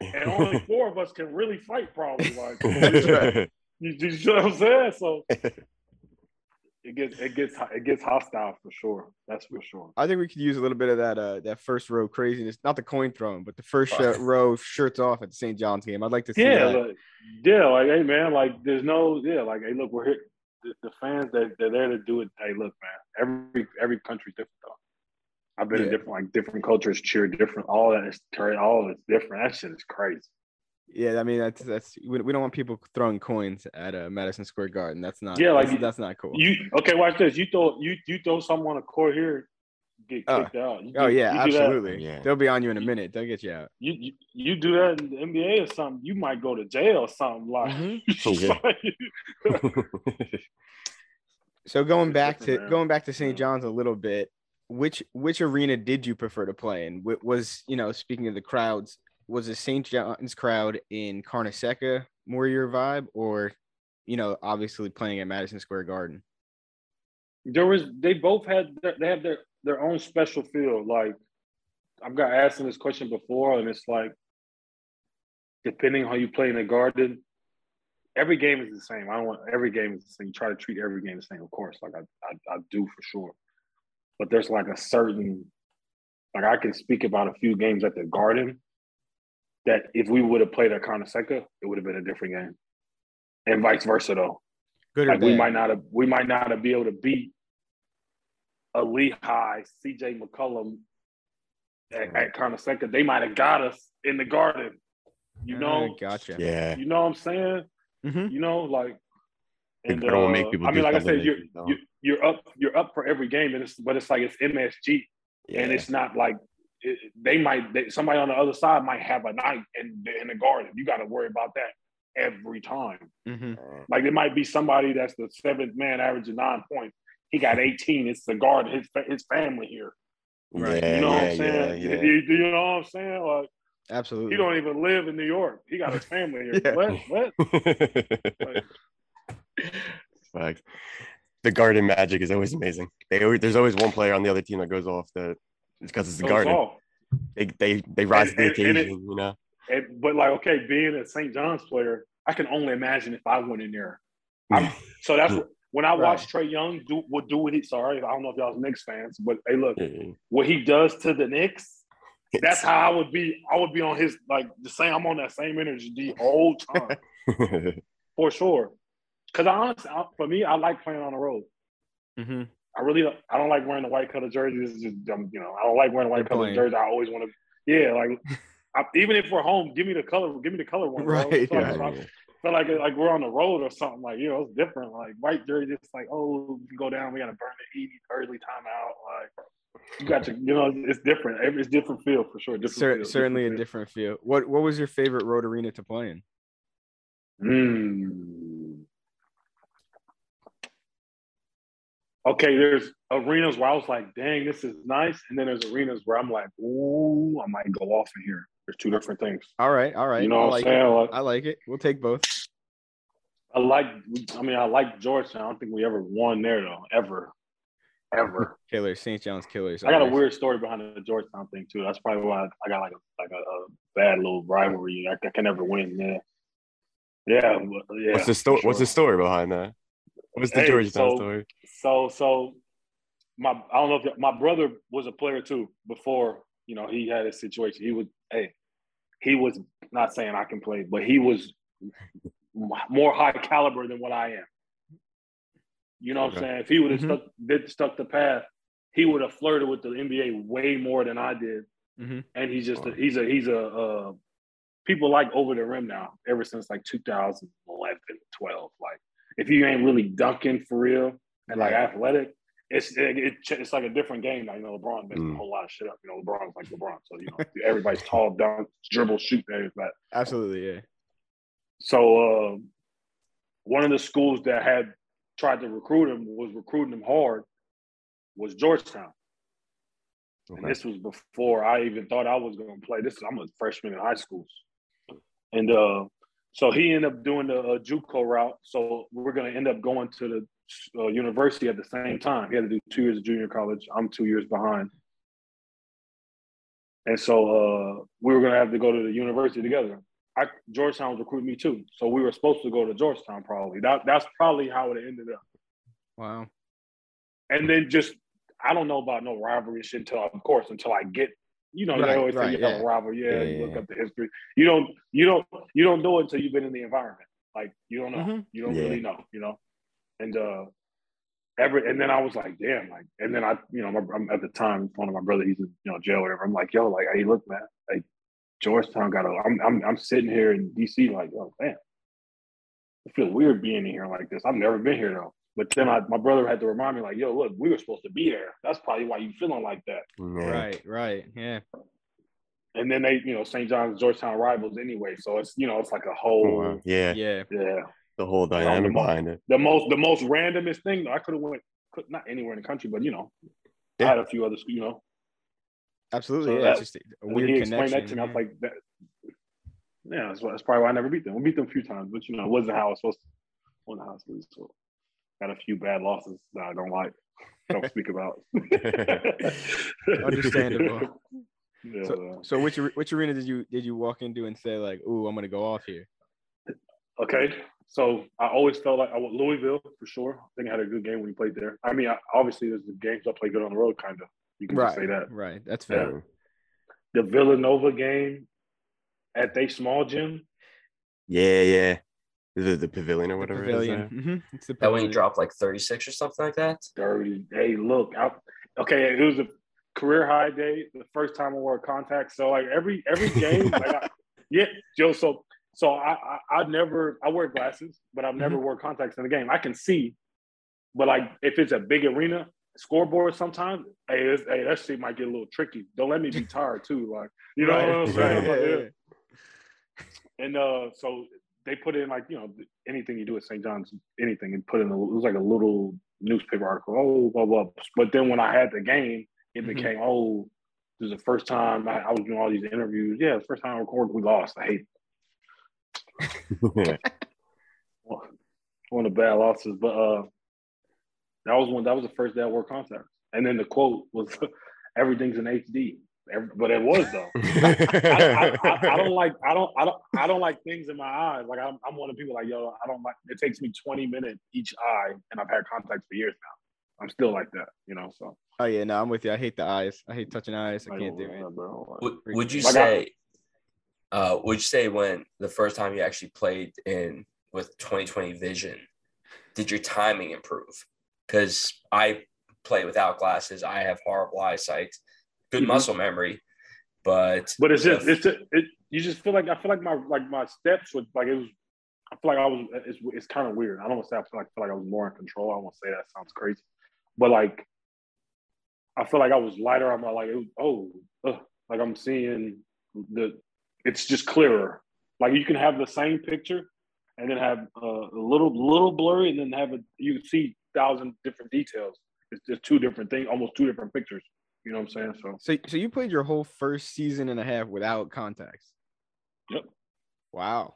C: and only four of us can really fight, probably. Like,
B: right.
C: you, you know what I'm saying? So it gets it gets it gets hostile for sure. That's for sure.
B: I think we could use a little bit of that uh that first row craziness, not the coin throwing, but the first sh- row shirts off at the St. John's game. I'd like to see
C: Yeah,
B: that.
C: like, yeah, like hey man, like there's no yeah, like hey look, we're here. The, the fans that they're there to do it. Hey look, man, every every country's different though. I've been
B: Yeah.
C: in different like different cultures cheer different. All that is all of it's different. That shit is crazy.
B: Yeah, I mean that's that's we, we don't want people throwing coins at a Madison Square Garden. That's not
C: Yeah, like
B: that's, that's not cool.
C: You okay? Watch this. You throw you you throw someone a court here, get
B: Oh.
C: kicked out. You
B: oh
C: do-
B: yeah,
C: you
B: absolutely.
G: Yeah.
B: They'll be on you in a minute. They'll get you out.
C: you, you you do that in the NBA or something, you might go to jail or something. Like,
B: Mhm. So going back to
C: man.
B: going back to St. John's a little bit, which which arena did you prefer to play in? Was you know speaking of the crowds, was the St. John's crowd in Carnesecca more your vibe, or you know obviously playing at Madison Square Garden?
C: there was they both had they have their their own special feel. Like I've got asked this question before, and it's like depending how you play in the Garden, every game is the same. I don't want every game is the same. You try to treat every game the same, of course. Like I, I, I do for sure. But there's like a certain, like I can speak about a few games at the Garden that if we would have played at Carnesecca, it would have been a different game, and vice versa though.
B: Good
C: Like we might not have, we might not have be able to beat a Lehigh, CJ McCollum at, at Carnesecca. They might have got us in the Garden. You know,
B: gotcha.
G: yeah.
C: you know what I'm saying?
B: Mhm.
C: You know, like, and
G: don't make
C: uh,
G: people
C: I mean, like I said, you're
G: don't.
C: you, you're up, you're up for every game, and it's but it's like it's MSG,
G: Yeah.
C: and it's not like it, they might they, somebody on the other side might have a night in in the Garden. You got to worry about that every time.
B: Mhm.
C: Like it might be somebody that's the seventh man, averaging nine points. He got 18. It's the guard, his his family here.
B: Right.
G: Yeah,
C: You know what I'm saying?
G: yeah,
C: You, you know what I'm saying? Like
B: Absolutely.
C: he don't even live in New York. He got his family here. What? What?
G: yeah. Facts. The Garden magic is always amazing. They always, there's always one player on the other team that goes off. That because it's the Garden.
C: off.
G: They they they rise
C: And-
G: to the
C: and- and
G: occasion.
C: it-
G: you know.
C: And, but like, okay, being a St. John's player, I can only imagine if I went in there. I'm- so that's what, when I watch Trae Young do would do what he. Sorry, I don't know if y'all's Knicks fans, but hey, look,
G: Yeah.
C: what he does to the Knicks. That's how I would be. I would be on his like the same. I'm on that same energy the whole time for sure. Because I honestly, I, for me, I like playing on the road.
B: hmm
C: I really, don't, I don't like wearing the white color jersey. This is just, um, you know, I don't like wearing the white
B: You're
C: color
B: playing.
C: jersey. I always want to, yeah, like I, even if we're home, give me the color, give me the color one. bro.
B: Right,
C: So I-
B: right.
C: so I feel like like we're on the road or something. Like you know, it's different. Like white jersey, it's like oh, we go down, we got to burn the eat early timeout. Like you got to, you know, it's different. It's different feel for sure. Different
B: Cer-
C: feel,
B: certainly a
C: feel.
B: different feel. What what was your favorite road arena to play in?
C: Mm. Okay, there's arenas where I was like, dang, this is nice. And then there's arenas where I'm like, ooh, I might go off in here. There's two different things.
B: All right, all right.
C: You know
B: I
C: what I'm
B: like
C: saying?
B: it.
C: Like,
B: I like it. We'll take both.
C: I like, I mean, I like Georgetown. I don't think we ever won there though, ever. ever.
B: Killers, St. John's Killers.
C: I got a weird story behind the Georgetown thing too. That's probably why I got like a like a, a bad little rivalry. I, I can never win. Yeah, yeah, yeah.
G: what's the story?
C: for
G: What's the story behind that? What's the
C: Hey,
G: Georgetown
C: so-
G: story?
C: So so my I don't know if my brother was a player too before you know he had his situation. He was hey, he was not saying I can play, but he was more high caliber than what I am. You know what I'm saying? If he would have
B: Mhm.
C: stuck did stuck the path, he would have flirted with the NBA way more than I did.
B: Mhm.
C: And he's just a, he's a he's a uh, people like over the rim now ever since like 2011 12 like if you ain't really dunking for real and like athletic it's it, it, it's like a different game now you know lebron messed
G: Mm.
C: a whole lot of shit up you know lebron's like lebron so you know everybody's tall dunk dribble shoot and everything
B: Absolutely, yeah.
C: so uh, one of the schools that had tried to recruit him was recruiting him hard was georgetown and this was before I even thought I was going to play. This I'm a freshman in high school, and uh, so he ended up doing the uh, JUCO route. So we're going to end up going to the uh, university at the same time. He had to do two years of junior college. I'm two years behind, and so uh, we were going to have to go to the university together. I, Georgetown was recruiting me too, so we were supposed to go to Georgetown. Probably that that's probably how it ended up.
B: Wow.
C: And then just I don't know about no rivalry shit until of course until I get you know
B: Right,
C: they always say
B: right,
C: you have
B: yeah.
C: a rivalry. Yeah,
G: Yeah,
C: you look
G: yeah.
C: up the history. You don't you don't you don't know until you've been in the environment. Like you don't know.
B: Mhm.
C: You don't really know, you know. And uh every and then I was like, damn, like and then I, you know, my, I'm, at the time, one of my brother, he's in you know jail or whatever. I'm like, yo, like, hey, look, man, like Georgetown got a. I'm I'm I'm sitting here in DC, like, oh damn, I feel weird being in here like this. I've never been here though. But then I, my brother had to remind me, like, yo, look, we were supposed to be there. That's probably why you feeling like that.
B: Right, right. Yeah.
C: And then they, you know, St. John's, Georgetown rivals anyway. So it's, you know, it's like a whole,
G: Oh, wow. Yeah.
B: Yeah.
C: yeah.
G: The whole dynamic
C: mo-
G: behind it.
C: The most, the most randomest thing. I could have went, could, not anywhere in the country, but you know, I had a few other, you know,
B: Absolutely.
C: So
B: yeah.
C: that-
B: it's just a
C: when
B: weird
C: he
B: connection.
C: explained that to me, I was
B: yeah.
C: like, that, yeah, that's, that's probably why I never beat them. We beat them a few times, but you know, it wasn't how it's supposed to. Wasn't how it's supposed to. Got a few bad losses that I don't like. Don't speak about.
B: Understandable.
C: Yeah.
B: So, so which which arena did you did you walk into and say like, "Ooh, I'm gonna go off here"?
C: okay. So I always felt like I want Louisville for sure. I think I had a good game when we played there. I mean, I, obviously there's the games I play good on the road, kind of. You can just say that.
B: Right. That's
C: Yeah.
B: fair.
C: The Villanova game at they small gym.
G: Yeah, yeah. Is it the pavilion or
B: The
G: whatever
B: pavilion.
G: it is?
B: hmm It's the
H: That when you
B: pavilion.
H: dropped like 36 or something like that.
C: dirty. Hey, look, I, okay, it was a career high day. The first time I wore contacts. So like every every game, like I, yeah, Joe. So so I, I I never I wear glasses, but I've never wore contacts in the game. I can see, but like if it's a big arena scoreboard, sometimes hey, hey, that shit might get a little tricky. Don't let me be tired too. Like you know
B: Right.
C: what I'm saying?
B: Yeah, yeah.
C: And uh, so they put in like you know anything you do at St. John's, anything, and put in a, it was like a little newspaper article. Oh, blah blah. But then when I had the game, it
B: Mhm.
C: became oh, this is the first time I, I was doing all these interviews. Yeah, the first time I recorded, we lost. I hate. One one of the bad losses, but uh, that was one. That was the first day I wore contacts, and then the quote was, "Everything's in HD." Every, but it was though. I, I, I, I don't like I don't I don't I don't like things in my eyes. Like I'm I'm one of the people like yo I don't like it takes me 20 minutes each eye and I've had contacts for years now. I'm still like that, you know. So
B: Oh yeah, no, I'm with you. I hate the eyes. I hate touching eyes. I can't do it.
H: Would, would you
C: Like I-
H: say? Uh, would you say when the first time you actually played in with 2020 vision, did your timing improve? Because I play without glasses. I have horrible eyesight, good
C: Mhm.
H: muscle memory, but
C: But it's just it's just, it you just feel like I feel like my like my steps would like it was I feel like I was it's it's kind of weird. I don't want to say I feel like I feel like I was more in control. I don't want to say that sounds crazy, but like I feel like I was lighter. I'm like it was, oh ugh, like I'm seeing the it's just clearer. Like you can have the same picture and then have uh, a little little blurry and then have a you can see thousand different details. It's just two different things, almost two different pictures. You know what I'm saying? So
B: So so you played your whole first season and a half without contacts.
C: Yep.
B: Wow.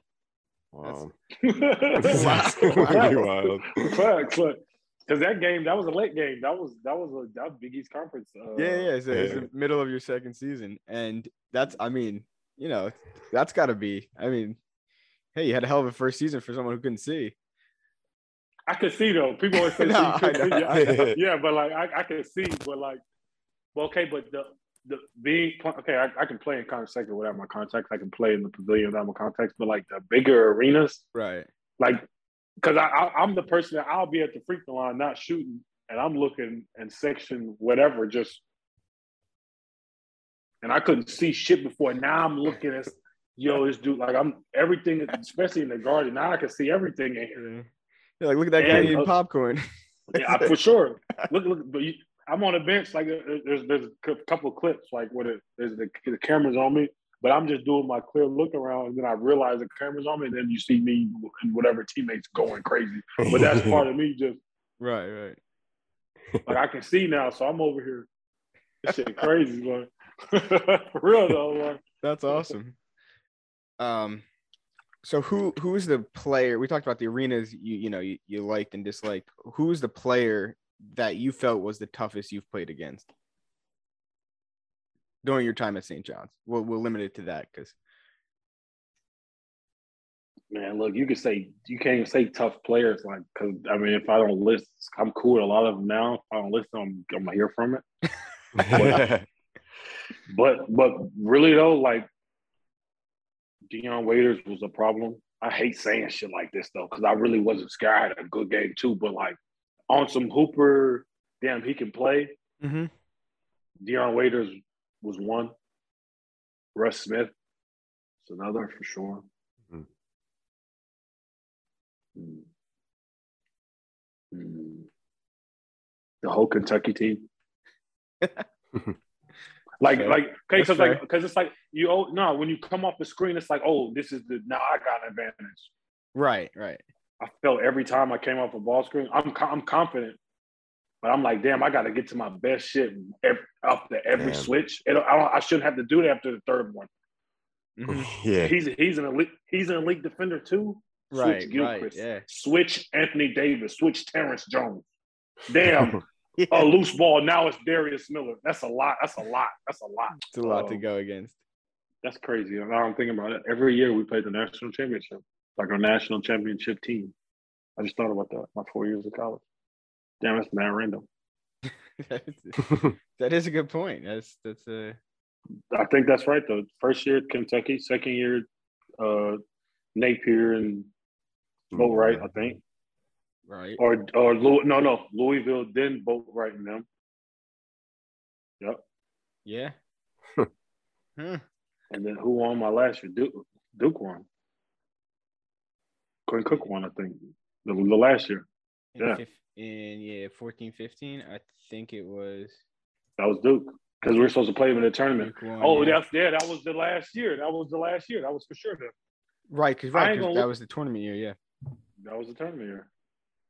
G: Wow.
C: Facts.
G: That's pretty wild.
C: Facts. Because that game, that was a late game. That was that was a that was Big East conference. Uh,
B: Yeah, yeah, it's, a, it's the middle of your second season, and that's, I mean, you know, that's got to be. I mean, hey, you had a hell of a first season for someone who couldn't see.
C: I could see though. People always say,
B: No,
C: so you couldn't
B: I know,
C: see.
B: I
C: yeah, but like I, I can see, but like, well, okay, but the the being okay, I, I can play in contact without my contacts. I can play in the pavilion without my contacts, but like the bigger arenas,
B: Right.
C: like, because I, I I'm the person that I'll be at the free throw line not shooting, and I'm looking in section whatever, just, and I couldn't see shit before. Now I'm looking at. Yo, this dude, like I'm everything, especially in the garden. Now I can see everything in here.
B: Yeah. You're like, look at that guy
C: And-
B: eating popcorn.
C: Yeah, for sure. Look, look, but you, I'm on a bench. Like uh, there's there's a couple of clips like where the, there's the, the cameras on me, but I'm just doing my clear look around, and then I realize the cameras on me, and then you see me and whatever teammates going crazy. But that's part of me. Just
B: right, right.
C: like I can see now, so I'm over here. This shit crazy, man. for real though, man.
B: That's awesome. Um, so who who's the player? We talked about the arenas you you know you, you liked and disliked. Who's the player that you felt was the toughest you've played against during your time at St. John's? We'll we'll limit it to that because
C: Man, look, you can say you can't even say tough players, like because I mean, if I don't list, I'm cool with a lot of them now. If I don't list them, I'm gonna hear from it. But but but really though, like Dion Waiters was a problem. I hate saying shit like this though, because I really wasn't scared. I had a good game too, but like on some Hooper, damn, he can play.
B: mm-hmm.
C: Dion Waiters was one. Russ Smith is another for sure.
G: Mhm.
C: Mm. Mm. The whole Kentucky team. Like,
B: Fair.
C: like, okay,
B: That's
C: because
B: fair.
C: like, because it's like you. Oh no, when you come off the screen, it's like, oh, this is the now I got an advantage.
B: right, right.
C: I felt every time I came off a ball screen, I'm I'm confident, but I'm like, damn, I got to get to my best shit every, up to every
G: Damn.
C: switch. And I, don't, I shouldn't have to do that after the third one.
B: Mhm.
G: yeah.
C: He's he's an elite he's an elite defender too. Switch
B: Right, right, yeah.
C: Switch Anthony Davis. Switch Terrence Jones. Damn, a loose ball. Now it's Darius Miller. That's a lot. That's a lot. That's a lot.
B: It's a lot to
C: Um,
B: go against.
C: That's crazy. Now I'm thinking about it. Every year we played the national championship, like our national championship team. I just thought about that. My four years of college. Damn, that's mad random.
B: that is a good point. That's that's a
C: I think that's right though. First year Kentucky, second year uh, Napier and Boatwright, I think,
B: right.
C: or or Louis, no no Louisville, then Boatwright and them. Yep.
B: Yeah. Hmm.
C: And then who won my last year? Duke, Duke won. Quinn Cook won, I think, the, the last year.
B: In,
C: Yeah.
B: fif- in yeah, 14, 15, I think it was.
C: That was Duke because we were supposed to play him in the tournament.
B: Won,
C: Oh,
B: yeah.
C: that's yeah, that was the last year. That was the last year. That was for sure. Them.
B: right. Because right,
C: ain't
B: 'cause that
C: look-
B: was the tournament year. Yeah.
C: That was the tournament year.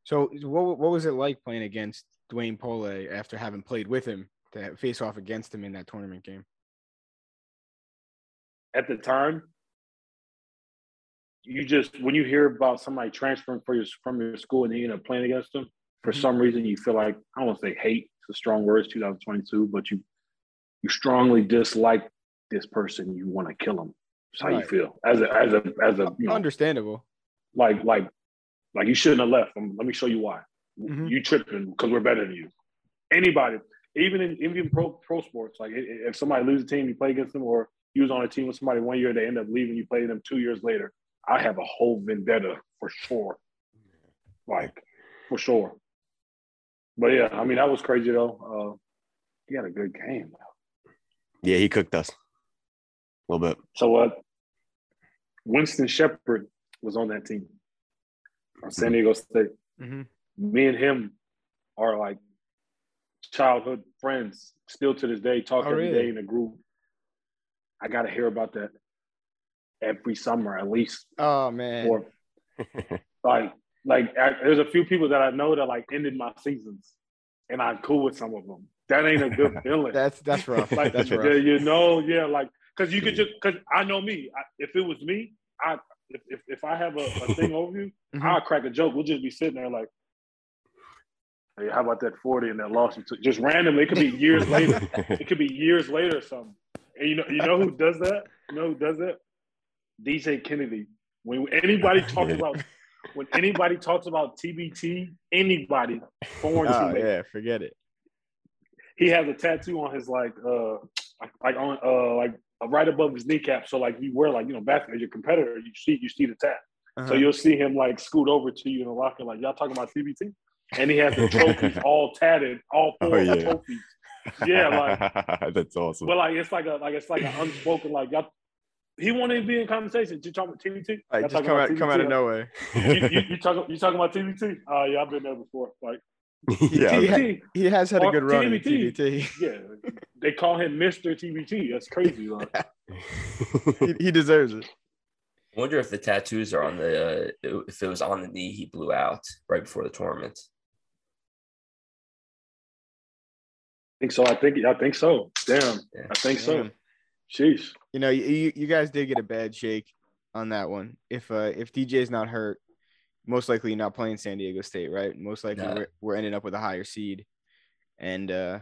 B: So what what was it like playing against Dwayne Polee after having played with him to face off against him in that tournament game?
C: At the time, you just when you hear about somebody transferring for your from your school and you end up playing against them, for
B: Mhm.
C: some reason you feel like I don't want to say hate. It's a strong word. It's 2022, but you you strongly dislike this person. You want to kill them. That's how you feel as a as a as a you know,
B: Understandable.
C: like like like you shouldn't have left. Um, let me show you why.
B: Mhm.
C: You tripping because we're better than you. Anybody, even in even pro pro sports, like i- i- if somebody loses a team, you play against them, or you was on a team with somebody one year, they end up leaving, you play them two years later. I have a whole vendetta for sure, like for sure. But yeah, I mean that was crazy though. Uh, he had a good game. Though.
G: Yeah, he cooked us a little bit.
C: So what? Winston Shepard was on that team, on San Diego State.
B: hmm
C: me and him are like childhood friends still to this day talk
B: Oh,
C: every day
B: really?
C: in a group i gotta hear about that every summer at least
B: Oh man.
C: or like like I, there's a few people that i know that like ended my seasons and i'm cool with some of them that ain't a good feeling
B: That's that's rough.
C: like
B: that's
C: yeah,
B: rough.
C: you know yeah like because you could just because i know me I, if it was me i if, if, if i have a, a thing over you
B: Mhm.
C: i'll crack a joke we'll just be sitting there like Hey, how about that 40 and that loss you took? Just randomly, it could be years later. It could be years later or something. And you know, you know who does that? You know who does that? DJ Kennedy. When anybody talks about when anybody talks about TBT, anybody foreign
B: Oh yeah, forget it.
C: he has a tattoo on his like uh like on uh like right above his kneecap. So like you wear like you know basketball, your competitor, you see you see the tat. So
B: Uh-huh.
C: you'll see him like scoot over to you in the locker, like y'all talking about TBT, and he has the trophies all tatted, all four
G: Oh, yeah.
C: trophies. Yeah, like
G: that's awesome.
C: but like it's like a like it's like an unspoken like y'all. He won't even be in conversation. You talking about TBT?
B: Like, just
C: talking
B: come
C: about
B: out, come out of nowhere.
C: You, you, you talking you talking about TBT? Oh yeah, I've been there before. Like
G: yeah,
C: TBT,
B: He has had a good run in
C: TBT.
B: TBT.
C: yeah, they call him Mister TBT. That's crazy. Like,
B: he, he deserves it.
E: I wonder if the tattoos are on the uh, if it was on the knee he blew out right before the tournament.
C: I think so. I think I think so. Damn,
E: Yeah.
C: I think so.
B: Damn.
C: Sheesh.
B: You know, you, you you guys did get a bad shake on that one. If uh if DJ's not hurt, most likely you're not playing San Diego State, right? Most likely
E: No.
B: we're, we're ending up with a higher seed and uh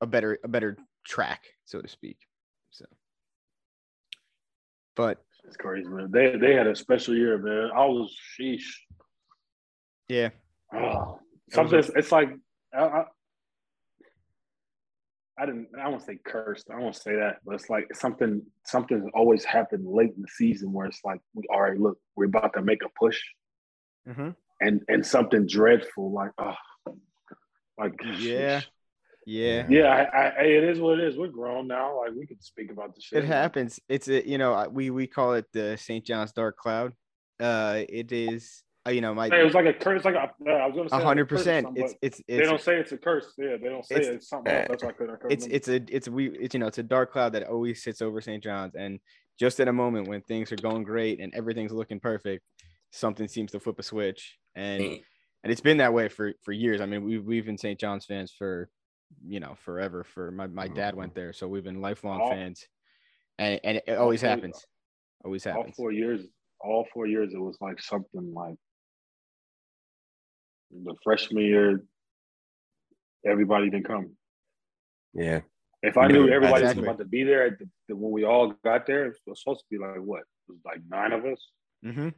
B: a better a better track, so to speak. So but
C: It's crazy, man. They they had a special year, man. I was sheesh.
B: yeah,
C: Oh, something. It's like I, I, I didn't. I won't say cursed. I won't say that, but it's like something. Something always happened late in the season where it's like, we all right. Look, we're about to make a push,
B: Mhm.
C: and and something dreadful like, oh, like
B: Yeah. Yeah.
C: yeah. I, I, hey, it is what it is. We're grown now. Like we can speak about the shit.
B: It happens. It's a you know, we we call it the St. John's dark cloud. Uh it is uh, you know, my
C: Hey, it was like a curse. Like a, yeah, I was gonna say
B: a hundred percent.
C: something,
B: It's it's
C: they
B: it's
C: don't say it's a curse. Yeah, they don't say
B: it's-
C: it's, something else. That's why I couldn't. I
B: it's it's a it's we it's you know it's a dark cloud that always sits over St. John's and just at a moment when things are going great and everything's looking perfect, something seems to flip a switch and and it's been that way for for years. I mean, we've we've been St. John's fans for you know forever. For my my dad went there, so we've been lifelong
C: All-
B: fans, and and it always
C: four-
B: happens, always happens all
C: four years, all four years, it was like something like the freshman year, everybody didn't come.
G: yeah.
C: If I knew
G: Yeah,
C: everybody
B: exactly.
C: was about to be there at the, the, when we all got there, it was supposed to be like what? It was like nine of us,
B: Mm-hmm.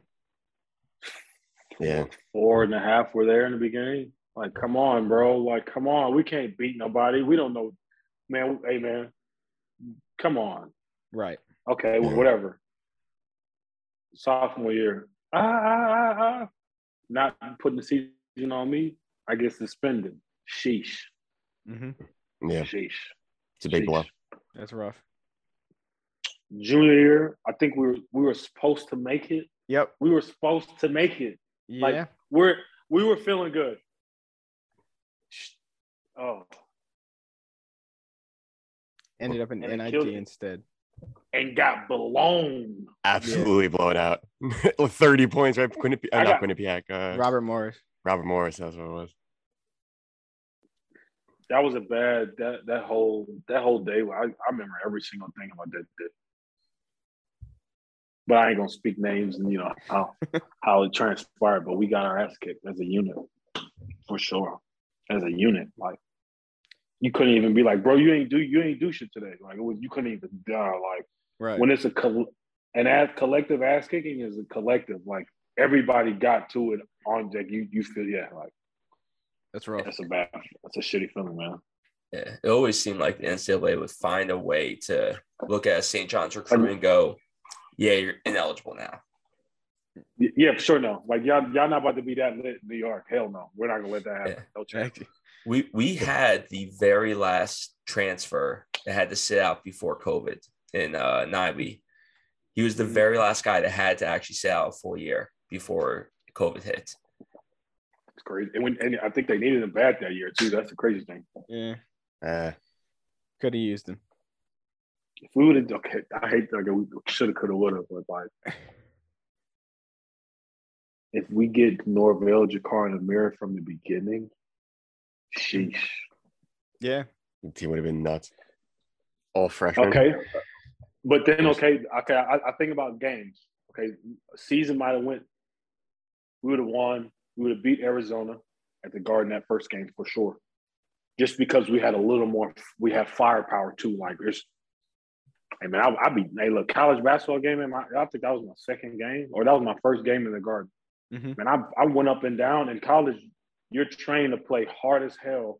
G: Yeah.
C: four and a half were there in the beginning. Like, come on, bro. Like, come on. We can't beat nobody. We don't know, man. Hey, man, come on.
B: Right.
C: Okay, well, whatever. Sophomore year, ah, ah, ah, ah. not putting the season on me. I get suspended. Sheesh.
B: Mm-hmm.
G: Yeah.
C: Sheesh.
G: It's a big blow.
B: That's rough.
C: Junior year, I think we were we were supposed to make it.
B: Yep.
C: We were supposed to make it.
B: Yeah.
C: Like we're we were feeling good. Oh,
B: Ended up in
C: and
B: NIT instead.
C: and got blown.
G: Absolutely blown out. 30 points, right? Quinnipiac, uh,
C: I
G: not
C: got-
G: Quinnipiac. Uh,
B: Robert Morris.
G: Robert Morris, that's what it was.
C: That was a bad that that whole that whole day. I, I remember every single thing about that. that. But I ain't gonna speak names and you know how how it transpired. But we got our ass kicked as a unit for sure. As a unit, like you couldn't even be like, bro, you ain't do you ain't do shit today. Like it was, you couldn't even uh, like
B: Right.
C: when it's a coll- an ass collective ass kicking is a collective. Like everybody got to it on like you you feel yeah like
B: That's rough.
C: that's a bad that's a shitty feeling, man.
E: Yeah, it always seemed like the NCAA would find a way to look at St. John's recruit and go, "Yeah, you're ineligible now."
C: Yeah, for sure. No, like y'all, y'all not about to be that lit in New York. Hell no, we're not gonna let that happen.
E: Yeah.
C: No chance.
B: Exactly.
E: We we had the very last transfer that had to sit out before COVID in uh, Naibi. He was the very last guy that had to actually sit out a full year before COVID hit.
C: It's crazy. And, when, and I think they needed him bad that year too. That's the crazy thing.
B: Yeah.
G: Uh,
B: Could have used him.
C: If we would have, okay, I hate that. We should have, could have, would have, but like, if we get Norvel, JaKarr, and Amir from the beginning, sheesh.
B: Yeah.
G: the team would have been nuts. All freshmen.
C: Okay, but then okay, okay. I, I think about games. Okay, season might have went. We would have won. We would have beat Arizona. at the Garden that first game for sure. Just because we had a little more, we have firepower too. Like there's, hey man, I, I be hey look college basketball game in my. I think that was my second game or that was my first game in the Garden.
B: Mhm.
C: Man, I I went up and down in college. You're trained to play hard as hell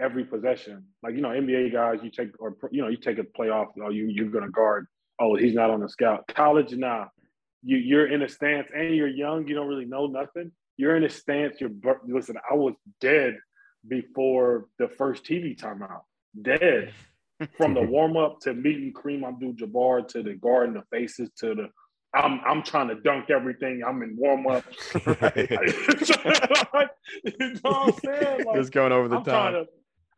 C: every possession. Like you know, NBA guys, you take or you know, you take a play off. Oh, you you're gonna guard. Oh, he's not on the scout. College, nah. You you're in a stance, and you're young. You don't really know nothing. You're in a stance. You're listen. I was dead before the first TV timeout. Dead from the warm up to meeting Kareem Abdul-Jabbar to the guarding the faces to the. I'm I'm trying to dunk everything. I'm in warm up. you know what I'm saying? Like,
F: Just going over the
C: I'm
F: top.
C: to.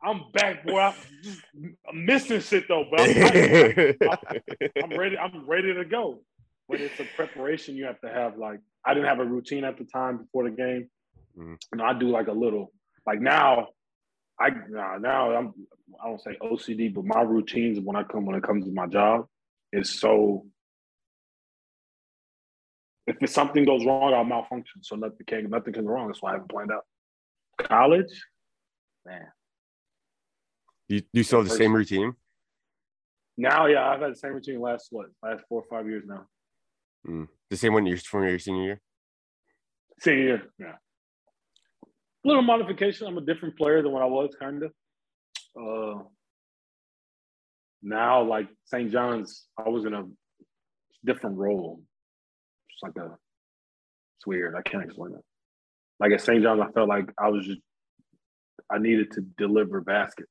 C: I'm back, boy. I'm, just, I'm missing shit though, but I'm, I, am ready. I'm ready to go. But it's a preparation you have to have. Like I didn't have a routine at the time before the game.
G: Mm.
C: You know, I do like a little. Like now, I nah, now I'm. I don't say OCD, but my routines when I come when it comes to my job is so. If something goes wrong, I'll malfunction. So nothing can nothing can go wrong. That's why I haven't planned out. College, man.
G: you, you still have the same routine?
C: Now, yeah, I've had the same routine last what last four or five years now.
G: The same one you're from your senior year?
C: Senior year, yeah. Little modification. I'm a different player than what I was, kind of. Uh, now, like St. John's, I was in a different role. It's like a, it's weird. I can't explain it. Like at St. John's, I felt like I was just, I needed to deliver baskets.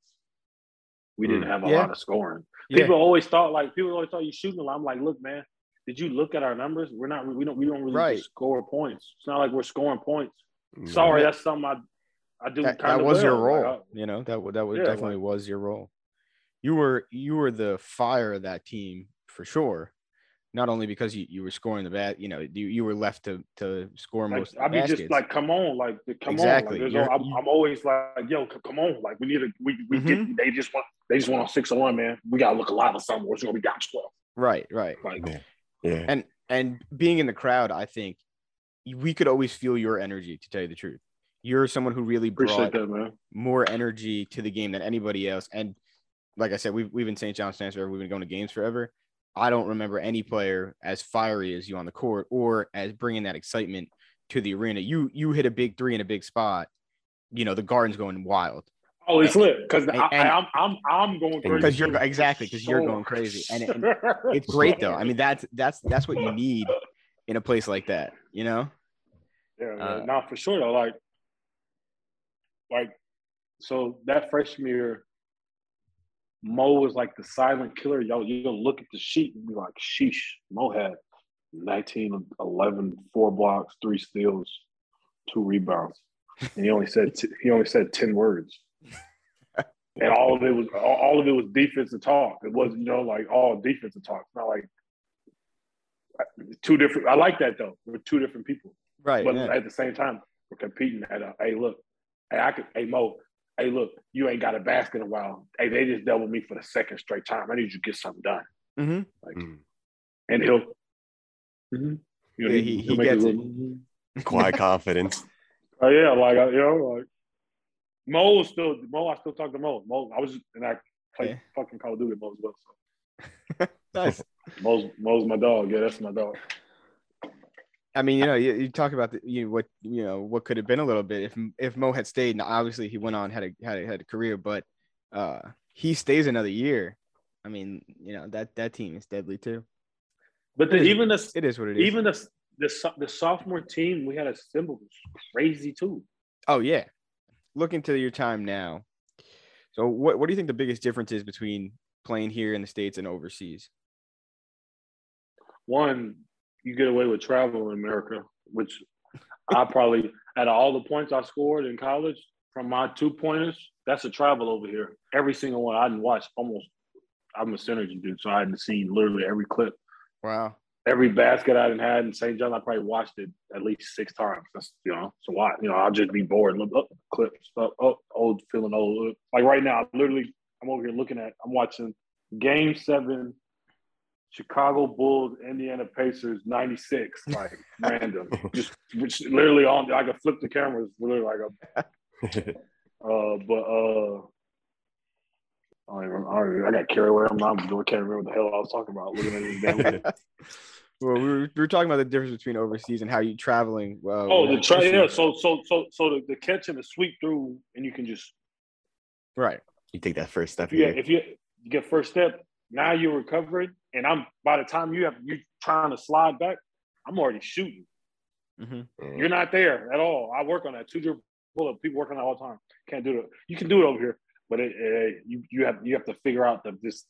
C: We didn't mm, have a
B: Yeah.
C: lot of scoring.
B: Yeah.
C: People always thought like people always thought you shooting a lot. I'm like, look, man, did you look at our numbers? We're not. We don't. We don't really
B: Right.
C: score points. It's not like we're scoring points.
G: No.
C: Sorry, that's something I I do.
B: that, that was your role.
C: Like,
B: you know that that was
C: Yeah,
B: definitely
C: like-
B: was your role. You were you were the fire of that team for sure. Not only because you, you were scoring the bat, you know, you, you were left to to score
C: I, like,
B: most. of
C: I
B: the
C: be
B: baskets.
C: just like, come on, like, come
B: Exactly.
C: on. Like, there's I'm, I'm always like, yo, c- come on, like, we need to. We we
B: Mm-hmm.
C: get. They just want. They just want on six on one, man. We gotta look alive or something. Or it's gonna be down twelve.
B: right, right.
C: Like,
G: Yeah. Yeah.
B: And and being in the crowd, I think we could always feel your energy. To tell you the truth, you're someone who really brought
C: that, man.
B: more energy to the game than anybody else. And like I said, we've we've been St. John's fans forever. We've been going to games forever. I don't remember any player as fiery as you on the court or as bringing that excitement to the arena. You you hit a big three in a big spot. You know the garden's going wild
C: Oh, it's lit because I'm I'm I'm going crazy
B: because you're exactly because you're going crazy, and, and it's great though. I mean that's that's that's what you need in a place like that. You know.
C: Yeah.
B: Uh,
C: Nah, for sure though. Like, like, so that freshman year, Mo was like the silent killer. Yo, you gonna look at the sheet and be like, sheesh, Mo had 19, 11, four blocks, three steals, two rebounds. And he only said t- he only said 10 words. And all of it was all, all of it was defensive talk. It wasn't, you know, like all defensive talk. It's not like uh, two different I like that though. We're two different people.
B: Right.
C: But
B: yeah.
C: at the same time, we're competing at a hey, look, hey, I could hey Mo, hey, look, you ain't got a basket in a while. Hey, they just dealt with me for the second straight time. I need you to get something done.
B: Mm-hmm.
C: Like,
G: Mm.
C: and he'll, Mhm. You know,
B: Yeah, he- he
C: make
B: gets
C: his
B: it.
C: little-.
G: Quiet confidence.
C: Oh yeah, like I- you know, like Mo was still Mo. I still talk to Mo. Mo, I was just, and I play
B: Yeah.
C: fucking Call of Duty with Mo as well. So
B: Nice.
C: Mo's Mo's my dog. Yeah, that's my dog.
B: I mean, you know, you, you talk about the, you know, what you know what could have been a little bit if if Mo had stayed. And obviously, he went on had a had a, had a career, but uh, he stays another year. I mean, you know that that team is deadly too.
C: But the,
B: It is-
C: even the
B: It is what it is.
C: even the, the the sophomore team we had a symbol was crazy too.
B: oh yeah, looking to your time now. So, what what do you think the biggest difference is between playing here in the states and overseas?
C: One, you get away with travel in America, which I probably out of all the points I scored in college from my two pointers, that's a travel over here. Every single one I didn't watch almost. I'm a synergy dude, so I hadn't seen literally every clip.
B: Wow.
C: Every basket I didn't had in St. John, I probably watched it at least six times. That's you know, so why? You know, I'll just be bored look up clips, up, up, old feeling old. Like right now, literally, I'm over here looking at. I'm watching Game Seven, Chicago Bulls, Indiana Pacers, '96. Like random, just which literally on. I could flip the camera. It's literally like a Uh, but uh, I, don't even, I, don't even, I got carried away. I'm not. I can't remember what the hell I was talking about. Looking at this damn.
B: well, we were, we were talking about the difference between overseas and how you traveling. Uh,
C: oh, the
B: with-
C: try. Yeah. So so so so the, the catch and the sweep through, and you can just
B: right.
G: you take that first step
C: yeah. If you you get first step, now you're recovering, and I'm by the time you have you trying to slide back, I'm already shooting.
G: Mm.
C: You're not there at all. I work on that two dribble pull up. People work on that all the time. Can't do it. You can do it over here, but it, it, you you have you have to figure out the this.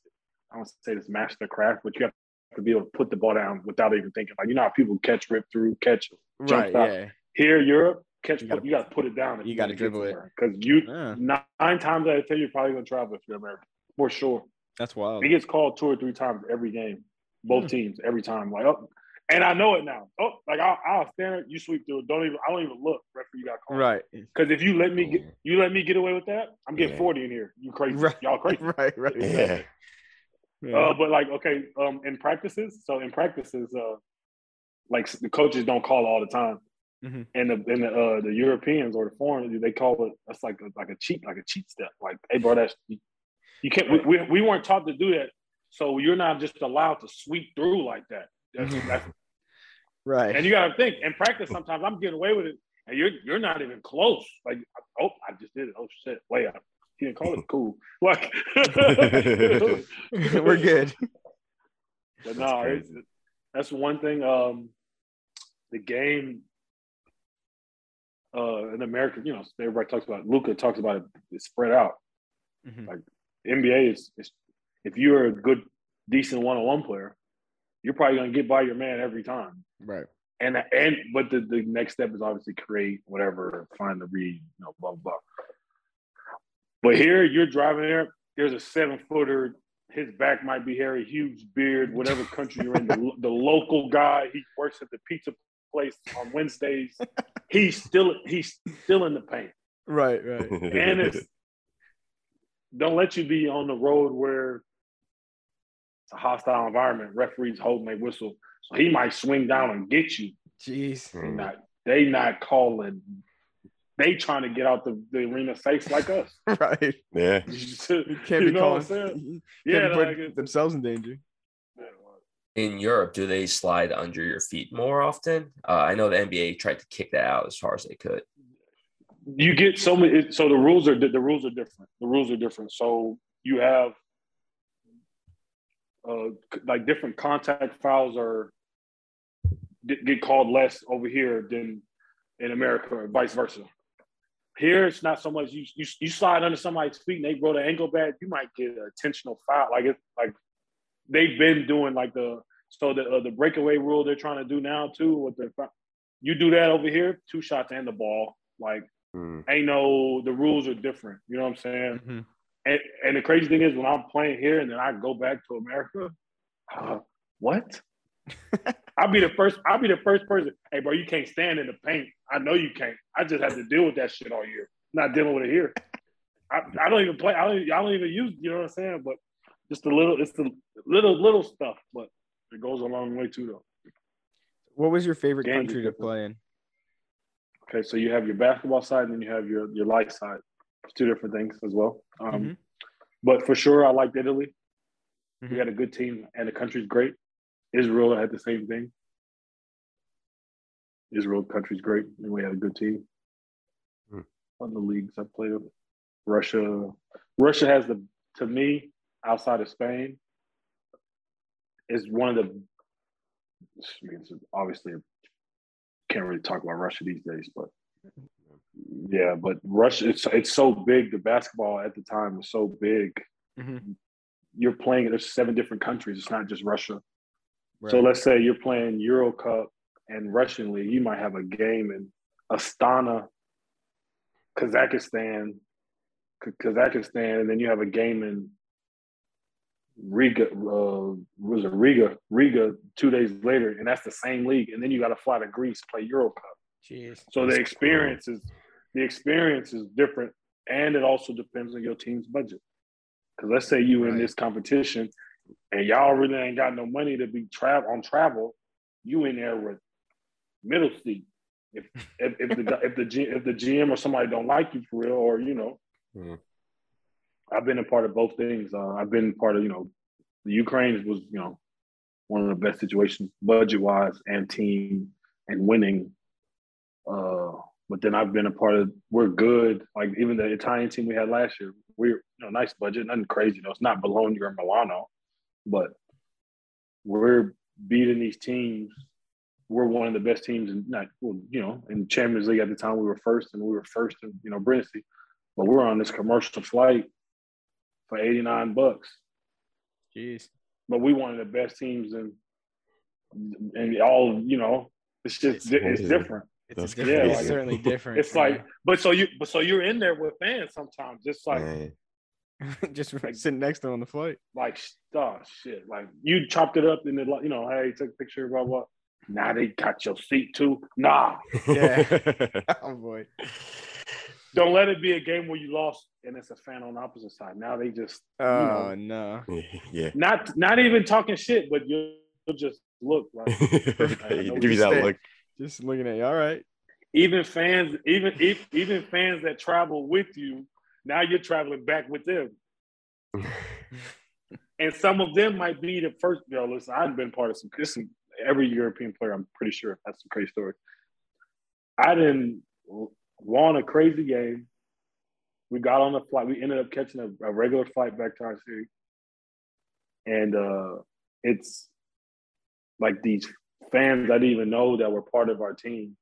C: I don't want to say this master craft, but you have to be able to put the ball down without even thinking. Like you know how people catch, rip through, catch. Jump
B: Right.
C: stop.
B: Yeah.
C: Here, Europe, catch.
B: You
C: You
B: gotta-
C: got to put it down.
B: you gotta dribble it.
C: because you
B: Ah,
C: nine times out of ten you're probably gonna travel if you're American for sure.
B: That's wild.
C: It gets called two or three times every game, both
B: Hmm.
C: teams every time. Like, oh, and I know it now. Oh, like I'll, I'll stand there, you sweep through. it. Don't even. I don't even look. Referee got called.
B: Right.
C: Because if you let me get, you let me get away with that, I'm getting
G: Yeah.
C: forty in here. You crazy?
B: Right.
C: Y'all crazy?
B: Right. Right.
G: Yeah.
C: Uh, but like, okay, um, in practices, so in practices, uh, like the coaches don't call all the time,
B: Mhm.
C: and the and the uh, the Europeans or the foreigners they call it that's like a, like a cheat like a cheat step. Like, hey, bro, that's you, you can't. We, we we weren't taught to do that, so you're not just allowed to sweep through like that. That's,
B: Mhm.
C: that's
B: Right.
C: and you got to think in practice. Sometimes I'm getting away with it, and you're you're not even close. Like, oh, I just did it. Oh shit, layup. He didn't call it cool. Like,
B: We're good.
C: But no, it's, that's one thing. Um, the game uh, in America, you know, everybody talks about. Luka talks about it. It's spread out.
B: Mhm.
C: Like the NBA is, is, if you're a good, decent one-on-one player, you're probably gonna get by your man every time.
B: Right.
C: And and but the, the next step is obviously create whatever, find the read, you know, blah blah. blah. But here you're driving there. There's a seven footer. His back might be hairy, huge beard, whatever country you're in. The, the local guy, he works at the pizza place on Wednesdays. He's still he's still in the paint,
B: Right. Right.
C: and it's don't let you be on the road where it's a hostile environment. Referees hold and they whistle, so he might swing down and get you.
B: Jeez.
C: They not they not calling. They trying to get out the, the arena safe like us.
B: Right.
G: yeah.
B: You can't
C: You
B: be
C: know what I'm
B: calling. Yeah.
C: Yeah,
B: Can't
C: like
B: put
C: it-
B: themselves in danger.
H: In Europe, do they slide under your feet more often? Uh, I know the NBA tried to kick that out as far as they could.
C: You get so many. So the rules are the rules are different. The rules are different. So you have uh, like different contact fouls are get called less over here than in America, or vice versa. Here, it's not so much you you, you slide under somebody's feet and they grow the ankle back. You might get an intentional foul. Like it's like they've been doing like the so the uh, the breakaway rule they're trying to do now too. With the you do that over here, two shots and the ball. Like
G: Mm.
C: ain't no the rules are different. You know what I'm saying?
B: Mhm.
C: And and the crazy thing is when I'm playing here and then I go back to America, uh, what? I'll be the first. I'll be the first person. Hey, bro, you can't stand in the paint. I know you can't. I just have to deal with that shit all year. not dealing with it here. I, I don't even play. I don't. I don't even use. You know what I'm saying? But just a little. It's the little little stuff, but it goes a long way too, though.
B: What was your favorite
C: Games are
B: country to play in?
C: Okay, so you have your basketball side and then you have your your life side. It's two different things as well. Um,
B: Mhm.
C: But for sure, I liked Italy.
B: Mhm.
C: We had a good team, and the country's great. Israel had the same thing. Israel country's great, and we had a good team.
G: Hmm.
C: On the leagues I played with, Russia. Russia has the to me outside of Spain is one of the. I mean, it's obviously can't really talk about Russia these days, but yeah, but Russia it's it's so big. The basketball at the time was so big.
B: Mhm.
C: You're playing. There's seven different countries. It's not just Russia. So let's say you're playing Euro Cup and Russian League. You might have a game in Astana, Kazakhstan, Kazakhstan, and then you have a game in Riga. Uh, was it Riga? Riga two days later, and that's the same league. And then you got to fly to Greece play Euro Cup.
B: Jeez.
C: So the
G: That's
C: experience is the experience is different, and it also depends on your team's budget. Because let's say you in this competition, and y'all really ain't got no money to be travel on travel, you in there with middle seat, if if, if the guy- if the G, if the GM or somebody don't like you for real, or you know,
G: Mhm.
C: I've been a part of both things. Uh, I've been part of you know, the Ukraine was you know one of the best situations budget wise and team and winning. Uh, but then I've been a part of we're good. Like even the Italian team we had last year, we're you know nice budget, nothing crazy. You know, it's not Bologna or Milano, but we're beating these teams. We're one of the best teams in not well, you know, in Champions League at the time we were first and we were first in, you know, Brindisi. But we're on this commercial flight for 89 bucks.
B: Jeez.
C: But we one of the best teams in and all, you know, it's just
G: It's
C: it's,
G: crazy.
C: different.
B: It's,
G: That's
B: a different,
C: crazy.
B: it's certainly different.
C: It's like, but so you but so you're in there with fans sometimes, just like
G: Man.
B: like just sitting next to him on the flight.
C: like oh shit. Like you chopped it up and then like, you know, hey, took a picture, blah blah. Now they got your seat too. Nah. Yeah.
B: oh boy.
C: Don't let it be a game where you lost and it's a fan on the opposite side. Now they just you
B: Oh
C: know,
B: no.
G: yeah.
C: not not even talking shit, but you'll just look like
G: Give you that
B: Stay.
G: look.
B: Just looking at you. All right.
C: even fans, even if, even fans that travel with you, now you're traveling back with them. And some of them might be the first. Yo, listen, I've been part of some. This every European player. I'm pretty sure that's some crazy story. I didn't want a crazy game. We got on the flight. We ended up catching a, a regular flight back to our city, and uh, it's like these fans I didn't even know that were part of our team.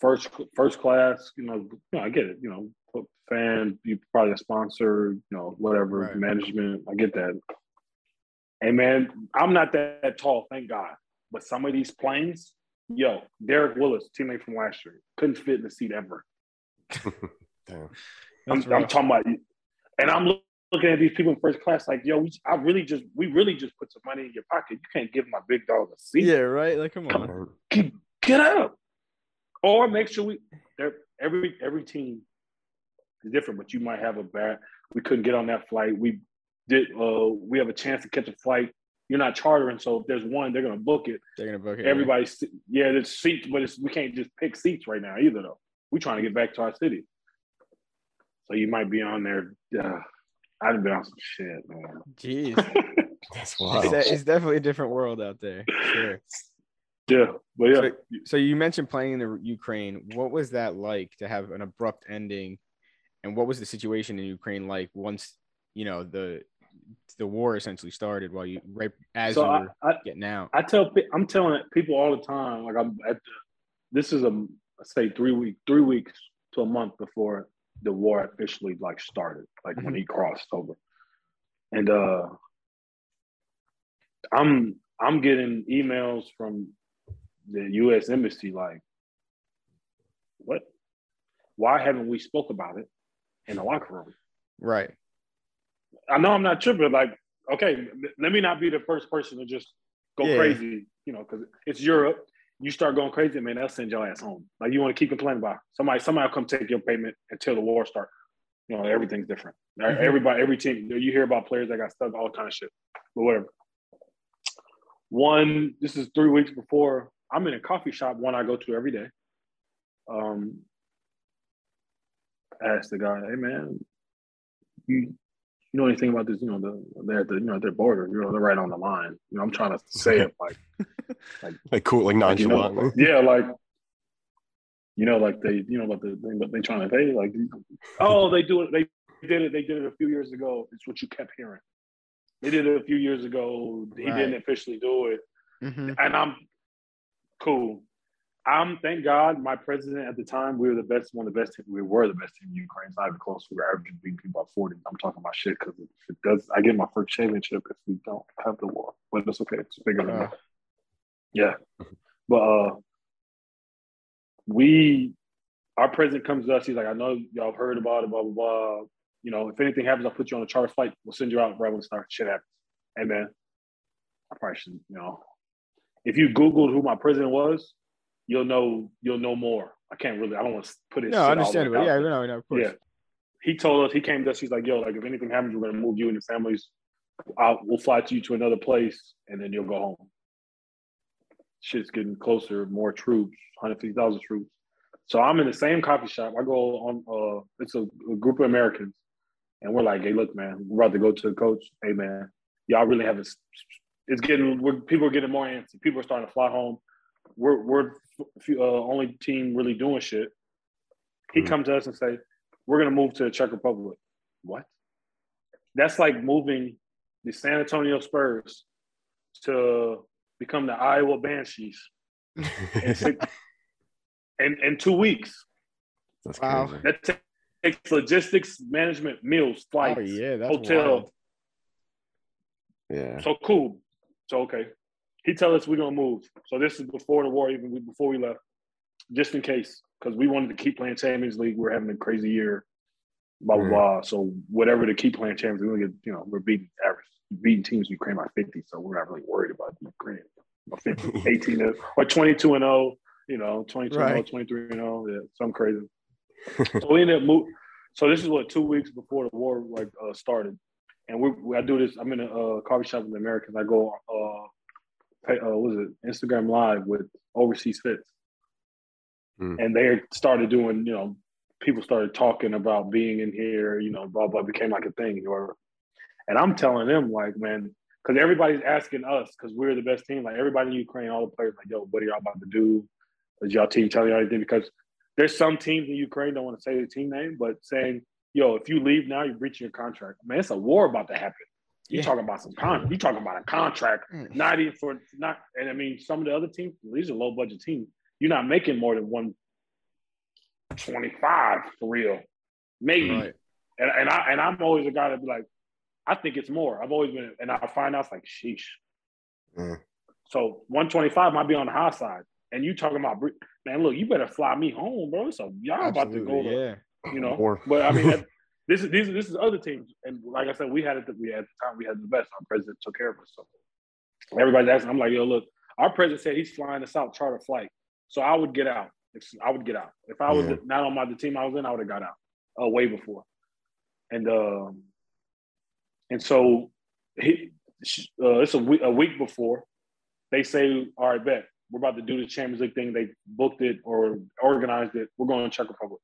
C: First, first class. You know, you know, I get it. You know, fan. You probably a sponsor. You know, whatever
B: Right.
C: management. I get that. And man, I'm not that, that tall, thank God. But some of these planes, yo, Derek Willis, teammate from last year, couldn't fit in the seat ever.
G: Damn.
C: I'm, I'm talking about, and I'm looking at these people in first class like, yo, we, I really just, we really just put some money in your pocket. You can't give my big dog a seat.
B: Yeah, right. Like, come on.
C: Get, get up, or make sure we. they're- Every every team is different, but you might have a bad. We couldn't get on that flight. We did. Uh, we have a chance to catch a flight. You're not chartering, so if there's one, they're gonna book it.
B: They're gonna book it.
C: Everybody's yeah, there's seats, but it's, we can't just pick seats right now either though. We're trying to get back to our city. So you might be on there. Uh, I've been on some shit, man.
B: Jeez.
G: That's
B: It's,
G: wild.
B: de- it's definitely a different world out there. Sure.
C: Yeah, but yeah,
B: So, so you mentioned playing in the Ukraine. What was that like to have an abrupt ending? And what was the situation in Ukraine like once you know the the war essentially started? While you right as
C: so
B: you
C: I,
B: were
C: I,
B: getting out.
C: I tell I'm telling people all the time. Like I'm at the, this is a say three week three weeks to a month before the war officially like started. Like when he crossed over, and uh, I'm I'm getting emails from the U.S. embassy like, what? Why haven't we spoke about it in the locker room?
B: Right.
C: I know I'm not tripping. Like, okay, let me not be the first person to just go
B: Yeah.
C: crazy, you know, because it's Europe. You start going crazy, man, they'll send your ass home. Like, you want to keep complaining about it. somebody. Somebody will come take your payment until the war starts. You know, everything's different.
B: Mhm.
C: Everybody, every team. You hear about players that got stuck, all kind of shit, but whatever. One, this is three weeks before. I'm in a coffee shop, one I go to every day. Um, asked the guy, "Hey, man, you you know anything about this? You know, the they're at the you know at their border. You know, they're right on the line. You know, I'm trying to say it like,
G: Like cool, like
C: like, you know,
G: nonchalantly.
C: yeah, like you know, like they you know about the thing that they trying to pay. Like, oh, they do it. They did it. They did it a few years ago. It's what you kept hearing. They did it a few years ago. He
B: Right.
C: didn't officially do it,
B: hmm
C: and I'm cool. I'm thank God my president at the time, we were the best, one of the best team. We were the best team in Ukraine. It's not even close. We were averaging people by 40. I'm talking about shit because if it does, I get my first championship if we don't have the war. But it's okay. It's bigger than that. Yeah. But uh we our president comes to us, he's like, I know y'all have heard about it, blah blah blah. You know, if anything happens, I'll put you on a charter flight. We'll send you out right when start shit happens. Hey man, I probably should, you know. If you Googled who my president was, you'll know you'll know more. I can't really I don't want to put it.
B: No, understandable. Yeah, no, no, of course.
C: Yeah. He told us, he came to us, he's like, yo, like if anything happens, we're gonna move you and your families. I'll, we'll fly to you to another place and then you'll go home. shit's getting closer, more troops, 150,000 troops. So I'm in the same coffee shop. I go on, uh, it's a, a group of Americans, and we're like, hey, look, man, we're about to go to the coach. Hey, man, y'all really have a, it's getting, we're, people are getting more antsy. People are starting to fly home. We're, we're uh, only team really doing shit. He
G: Mhm.
C: come to us and say, we're going to move to the Czech Republic. What? That's like moving the San Antonio Spurs to become the Iowa Banshees in, six, in, in two weeks.
G: That's
B: Wow.
G: crazy.
C: That ta- takes logistics, management, meals, flights,
B: Oh yeah, that's
C: hotel.
B: wild.
G: Yeah.
C: So cool. So okay. He tell us we're gonna move. So this is before the war, even before we left, just in case, because we wanted to keep playing Champions League. We're having a crazy year. Blah blah
G: Mm.
C: blah. So whatever to keep playing Champions League, we get you know we're beating average beating teams in Ukraine by fifty, so we're not really worried about Ukraine. By 50, 18 or twenty two and zero. You know, 22 and 0, 23 and zero. Yeah, something crazy. so we ended up move. So this is what two weeks before the war like uh, started, and we, we I do this. I'm in a uh, coffee shop with the Americans. I go uh, uh, what is it Instagram live with overseas fits,
G: Hmm.
C: and they started doing you know people started talking about being in here. You know, blah blah became like a thing. Or, and I'm telling them like, man, because everybody's asking us because we're the best team. Like everybody in Ukraine, all the players like, yo, what are y'all about to do? Is y'all team telling you anything? Because there's some teams in Ukraine don't want to say the team name, but saying, yo, if you leave now, you're breaching your contract. Man, it's a war about to happen. You
B: Yeah.
C: talking about some con? You talking about a contract?
B: Mm.
C: Not even for not. And I mean, some of the other teams, these are low budget teams. You're not making more than one twenty five for real, maybe.
B: Right.
C: And and I and I'm always a guy that be like, I think it's more. I've always been, and I find out it's like, sheesh.
G: Mm.
C: So 125 might be on the high side. And you talking about, man, look, you better fly me home, bro. So y'all about to go
B: Absolutely,
C: to,
B: yeah.
C: you know. But I mean, this is these this is other teams, and like I said, we had it. We at the time we had the best. Our president took care of us. So everybody's asking. I'm like, yo, look, our president said he's flying us out charter flight. So I would get out. If, I would get out. If I was
G: Yeah.
C: not on my the team I was in, I would have got out uh, way before. And um, and so he, uh, it's a week, a week before. They say, all right, bet we're about to do the Champions League thing. They booked it or organized it. We're going to Czech Republic.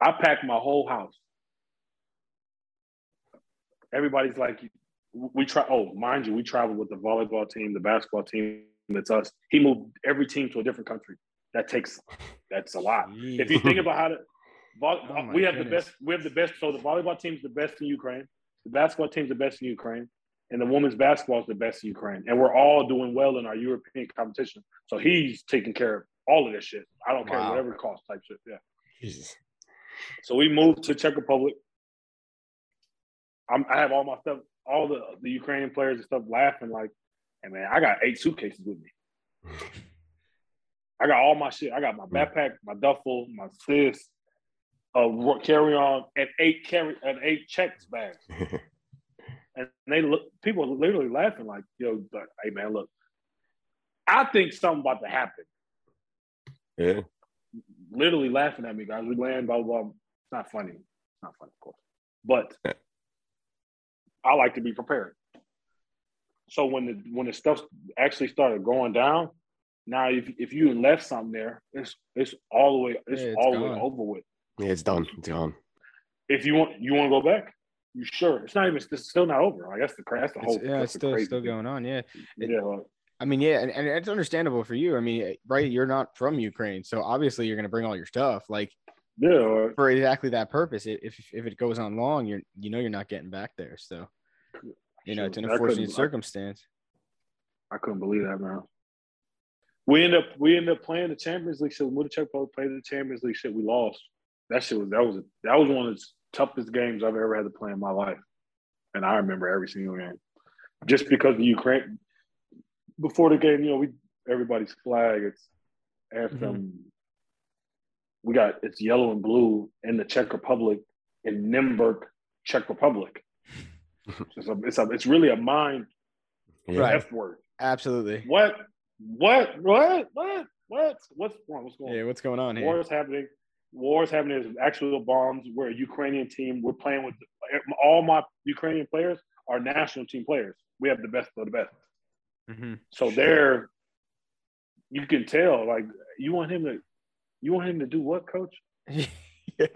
C: I packed my whole house. Everybody's like, we try. Oh, mind you, we traveled with the volleyball team, the basketball team. That's us. He moved every team to a different country. That takes. That's a lot. If you think about how to,
B: Oh
C: we have
B: goodness.
C: the best. We have the best. So the volleyball team's the best in Ukraine. The basketball team's the best in Ukraine, and the women's basketball is the best in Ukraine. And we're all doing well in our European competition. So he's taking care of all of this shit. I don't care whatever it costs, type shit. Yeah.
G: Jesus.
C: So we moved to Czech Republic. I'm, I have all my stuff, all the the Ukrainian players and stuff laughing like, "Hey man, I got eight suitcases with me. I got all my shit. I got my backpack, my duffel, my sis, a carry on, and eight carry and eight checks bags. And they look, people are literally laughing like, "Yo, like, hey man, look, I think something about to happen."
G: yeah.
C: literally laughing at me, guys. We land, blah, blah, blah. It's not funny. It's not funny, of course. But. I like to be prepared. So when the when the stuff actually started going down, now if if you left something there, it's it's all the way it's,
B: Yeah, it's
C: all the way over with.
G: Yeah, it's done. It's gone.
C: If you want you want to go back, you sure? It's not even it's still not over. Like that's the cra- that's the whole
B: It's, yeah, it's still still
C: thing.
B: going on. Yeah. It-
C: Yeah, like,
B: I mean, yeah, and, and it's understandable for you. I mean, right? You're not from Ukraine, so obviously you're going to bring all your stuff, like
C: yeah,
B: for exactly that purpose. If if it goes on long, you're you know you're not getting back there. So, you know, it's an
C: I
B: unfortunate
C: I-
B: circumstance.
C: I couldn't believe that, man. We end up we end up playing the Champions League shit. We moved to Czech Republic, played the Champions League shit. We lost. That shit was that was that was one of the toughest games I've ever had to play in my life, and I remember every single game. Just because the Ukraine before the game, you know, we everybody's flag. It's anthem. We got it's yellow and blue in the Czech Republic in Nymburk, Czech Republic. it's, a, it's, a, it's really a mind
B: Right.
C: F word.
B: Absolutely.
C: What? What? What? What? What? What's wrong? What's going on?
B: Yeah. What's going on here?
C: War
B: here?
C: is happening. War is happening. There's actual bombs. We're a Ukrainian team. We're playing with all my Ukrainian players are national team players. We have the best of the best.
B: Mhm.
C: So they're you can tell like you want him to you want him to do what, coach?
B: yeah.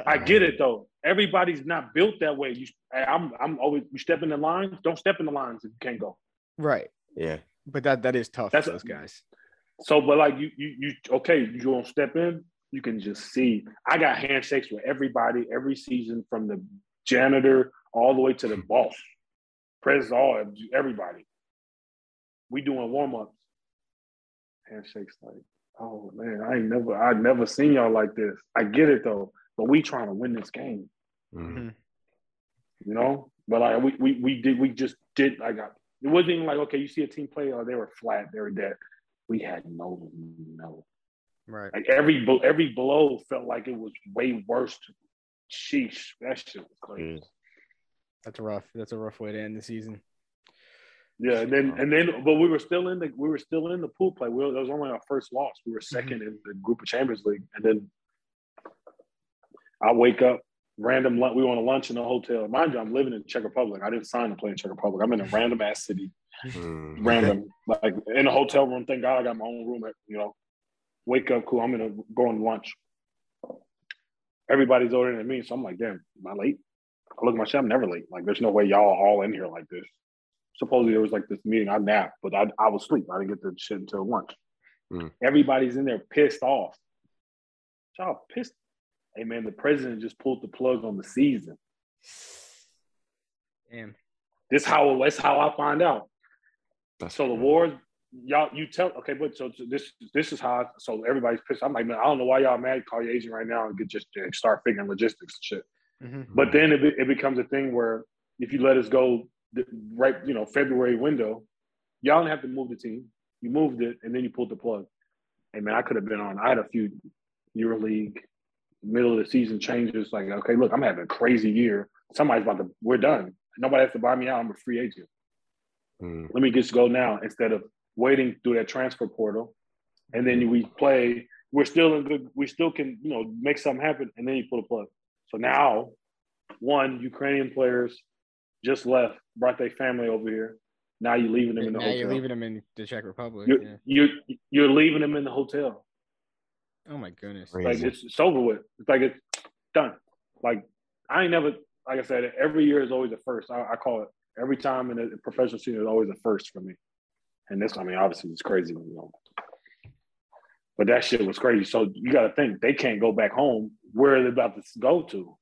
C: I get it though. Everybody's not built that way. You, I'm, I'm always you step in the lines. Don't step in the lines if you can't go.
B: Right.
G: Yeah.
B: But that that is tough
C: That's-
B: for those guys.
C: So, but like you, you, you okay? You don't step in. You can just see. I got handshakes with everybody every season, from the janitor all the way to the boss, president, all everybody. We doing warm ups. Handshakes like, oh man, I ain't never, I never seen y'all like this. I get it though, but we trying to win this game.
G: Mhm.
C: you know. But like we we we did we just did like I- it wasn't even like okay, you see a team play or they were flat, they were dead. We had no no
B: Right.
C: like every bl- every blow felt like it was way worse. Sheesh, that shit was crazy.
G: Mm.
B: That's rough. That's a rough way to end the season.
C: Yeah, and then and then but we were still in the we were still in the pool play. We were, that was only our first loss. We were 2nd in the group of Champions League, and then I wake up random. We want a lunch in a hotel. Mind you, I'm living in Czech Republic. I didn't sign to play in Czech Republic. I'm in a random ass city.
G: Mm.
C: random, like in a hotel room. Thank God I got my own room. At, you know, wake up, cool. I'm gonna go on lunch. Everybody's ordering than me, so I'm like, damn, am I late? I look at my shit. I'm never late. Like, there's no way y'all all in here like this. Supposedly there was like this meeting. I napped, but I I was asleep. I didn't get the shit until lunch.
G: Hmm.
C: Everybody's in there pissed off. Y'all pissed. Hey man, the president just pulled the plug on the season.
B: Damn.
C: This how that's how I find out.
G: That's
C: So the
G: crazy.
C: wars, y'all, you tell okay, but so so this this is how. I, so everybody's pissed. I'm like, man, I don't know why y'all mad. Call your agent right now and get just start figuring logistics and shit.
B: Mhm.
C: But then it, it becomes a thing where if you let us go the, right, you know, February window, y'all don't have to move the team. You moved it and then you pulled the plug. Hey man, I could have been on. I had a few EuroLeague middle of the season changes. Like, okay, look, I'm having a crazy year. Somebody's about to. We're done. Nobody has to buy me out. I'm a free agent
G: Mm.
C: let me just go now instead of waiting through that transfer portal. And then we play, we're still in good, we still can, you know, make something happen, and then you pull the plug. So now, one, Ukrainian players just left, brought their family over here. Now you're leaving them in the
B: now
C: hotel.
B: you're leaving them in the Czech Republic.
C: You're,
B: yeah.
C: you're, you're leaving them in the hotel.
B: Oh my goodness.
G: Crazy.
C: Like it's, it's over with. It's like it's done. Like I ain't never, like I said, every year is always a first. I, I call it every time in a professional season is always a first for me. And this, I mean, obviously it's crazy, you know. But that shit was crazy. So you got to think they can't go back home. Where are they about to go to?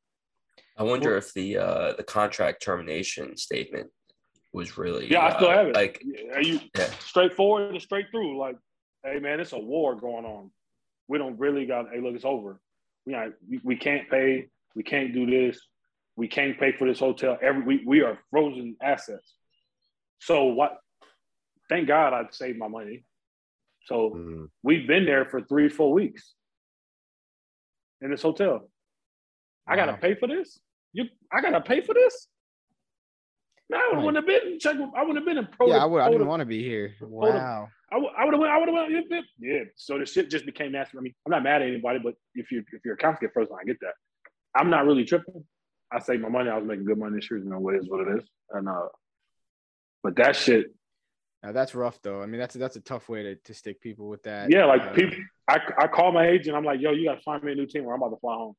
H: I wonder if the uh, the contract termination statement was really
C: Yeah, I still
H: uh,
C: have it.
H: Like,
C: Are you
H: yeah,
C: straightforward and straight through? Like, hey man, it's a war going on. We don't really got. Hey, look, it's over. We not, we, we can't pay. We can't do this. We can't pay for this hotel. Every we, we are frozen assets. So what? Thank God I saved my money. So
G: Mm.
C: we've been there for three, four weeks in this hotel. I gotta pay for this. You, I gotta pay for this. No, I wouldn't have been. Check. I wouldn't have been in pro.
B: Yeah, I would. I didn't want to be here. Wow.
C: I would. I would have went. I would have went. Yeah. So the shit just became nasty. I mean, I'm not mad at anybody, but if you if your accounts get frozen, I get that. I'm not really tripping. I saved my money. I was making good money this year. You know what is what it is. And uh, but that shit.
B: Now, that's rough though. I mean, that's that's a tough way to, to stick people with that.
C: Yeah, like
B: Uh,
C: people. I I call my agent. I'm like, yo, you got to find me a new team, or I'm about to fly home.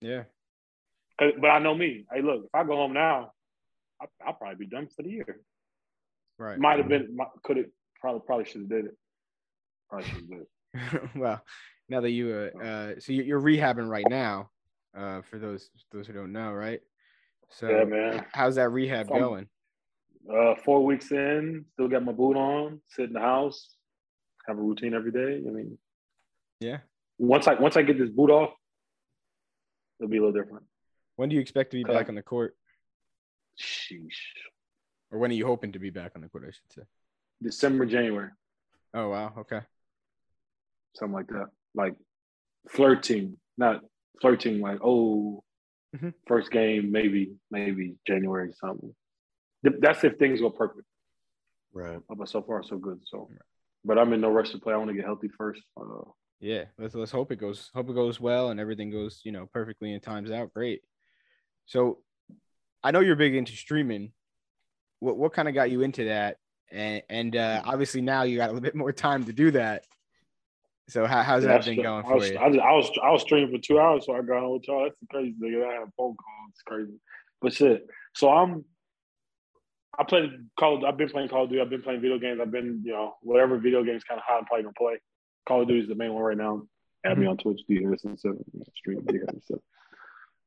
B: Yeah.
C: But I know me. Hey, look, if I go home now, I, I'll probably be done for the year.
B: Right.
C: Might have been. Could have probably probably should have did it. Probably should have did it.
B: well, now that you uh, uh so you- you're rehabbing right now, uh, for those those who don't know, right? So
C: Yeah, man.
B: how's that rehab
C: Some-
B: going?
C: Uh, four weeks in, still got my boot on, sit in the house, have a routine every day. I mean,
B: Yeah.
C: once I once I get this boot off, it'll be a little different.
B: When do you expect to be
C: Uh,
B: back on the court,
C: Sheesh.
B: or when are you hoping to be back on the court? I should say.
C: December, January,
B: Oh wow. Okay.
C: something like that. Like flirting, not flirting. Like oh,
B: Mhm.
C: first game, maybe maybe January something. That's if things go perfect.
G: Right.
C: Uh, But so far, so good. So, but I'm in no rush to play. I want to get healthy first. Uh,
B: Yeah. Let's let's hope it goes hope it goes well and everything goes you know perfectly and times out great. So, I know you're big into streaming. What what kind of got you into that? And and uh, obviously now you got a little bit more time to do that. So how, how's
C: Yeah,
B: that been going
C: I was, for
B: you?
C: I, just, I was I was streaming for two hours, so I got on with y'all. That's crazy, nigga. I had phone calls. It's crazy, but shit. So I'm. I played Call. I've been playing Call of Duty. I've been playing video games. I've been, you know, whatever video games kind of hot. I'm probably gonna play. Call of Duty is the main one right now. Add me on Twitch. D Harrison Seven. Stream D Harrison Seven.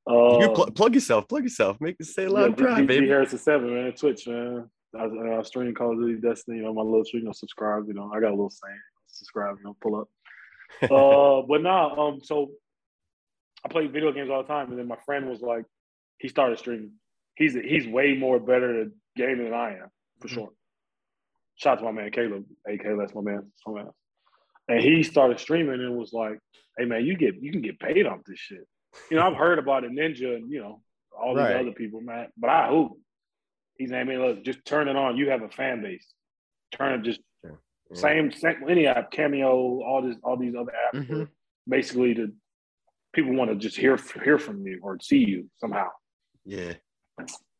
C: Uh,
G: you pl- plug yourself, plug yourself, make it say
C: yeah,
G: loud and
C: D-
G: proud, baby.
C: Harrison Seven, man. Twitch, man. I, I, stream Call of Duty Destiny. You know, my little stream. You know, subscribe. You know, I got a little saying. Subscribe. You know, pull up. uh, but nah, um, so I play video games all the time, and then my friend was like, he started streaming. He's he's way more better at gaming than I am, for
B: Mm-hmm.
C: sure. Shout out to my man Caleb. Hey Caleb, that's my man. That's my man. And he started streaming and was like, "Hey man, you get you can get paid off this shit." You know, I've heard about a Ninja, and you know all these
B: Right.
C: other people, man. But I hoop. He's saying, "Man, look, just turn it on. You have a fan base. Turn it just.
G: Yeah.
C: same, same any app, Cameo, all this, all these other apps.
B: Mhm.
C: Basically, to people want to just hear hear from you or see you somehow.
G: Yeah.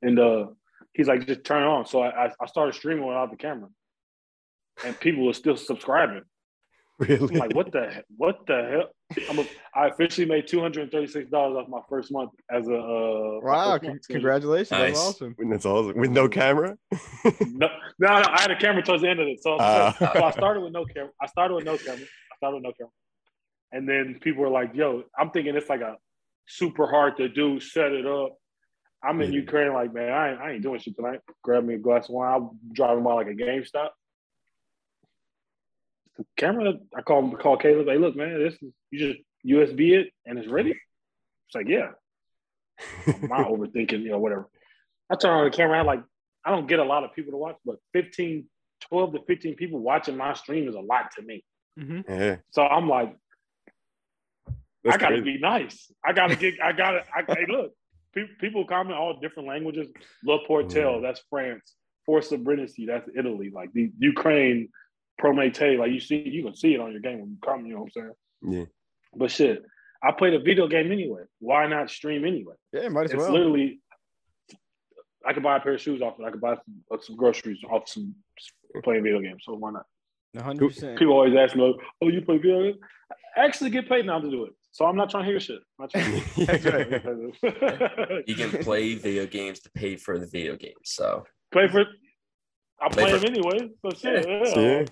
C: And uh, he's like, just turn it on. So I, I- I started streaming without the camera, and people were still subscribing.
G: Really?
C: I'm like, what the what the hell? I'm a, I officially made two hundred and thirty six dollars off my first month as a uh,
B: Wow!
C: first
B: con-
C: month. So
B: congratulations. That's
H: Nice.
B: awesome.
G: That's awesome. With no camera?
C: No, no, no, I had a camera towards the end of it. So,
G: Ah.
C: so I started with no camera. I started with no camera. I started with no camera. And then people were like, yo, I'm thinking it's like a super hard to do, set it up. I'm in
G: Yeah.
C: Ukraine, like, man, I ain't, I ain't doing shit tonight. Grab me a glass of wine. I'm driving by like a GameStop. The camera, I call call Caleb, hey, look, man, this is you just USB it and it's ready. It's like, yeah. I'm not overthinking, you know, whatever. I turn on the camera, I like I don't get a lot of people to watch, but 15, 12 to 15 people watching my stream is a lot to me. Mm-hmm.
G: yeah.
C: So I'm like,
G: That's
C: I gotta
G: crazy.
C: be nice. I gotta get, I gotta, I, hey, look, pe- people comment all different languages. Le Portel,
G: Yeah.
C: that's France. Force of Brindisi, that's Italy. Like the Ukraine, Prometey, like you see, you can see it on your game when you come, you know what I'm saying?
G: Yeah.
C: But shit, I played a video game anyway. Why not stream anyway?
B: Yeah, might as
C: It's
B: well.
C: literally, I could buy a pair of shoes off it. I could buy some, uh, some groceries off some playing video games. So why not?
B: One hundred percent.
C: People always ask me, "Oh, you play video games?" I actually get paid now to do it, so I'm not trying to hear shit. I'm not trying to
B: That's
C: hear
H: You can play video games to pay for the video games. So
C: play for. I
H: Play
C: play
H: for-
C: them anyway, so shit. Yeah.
G: Yeah.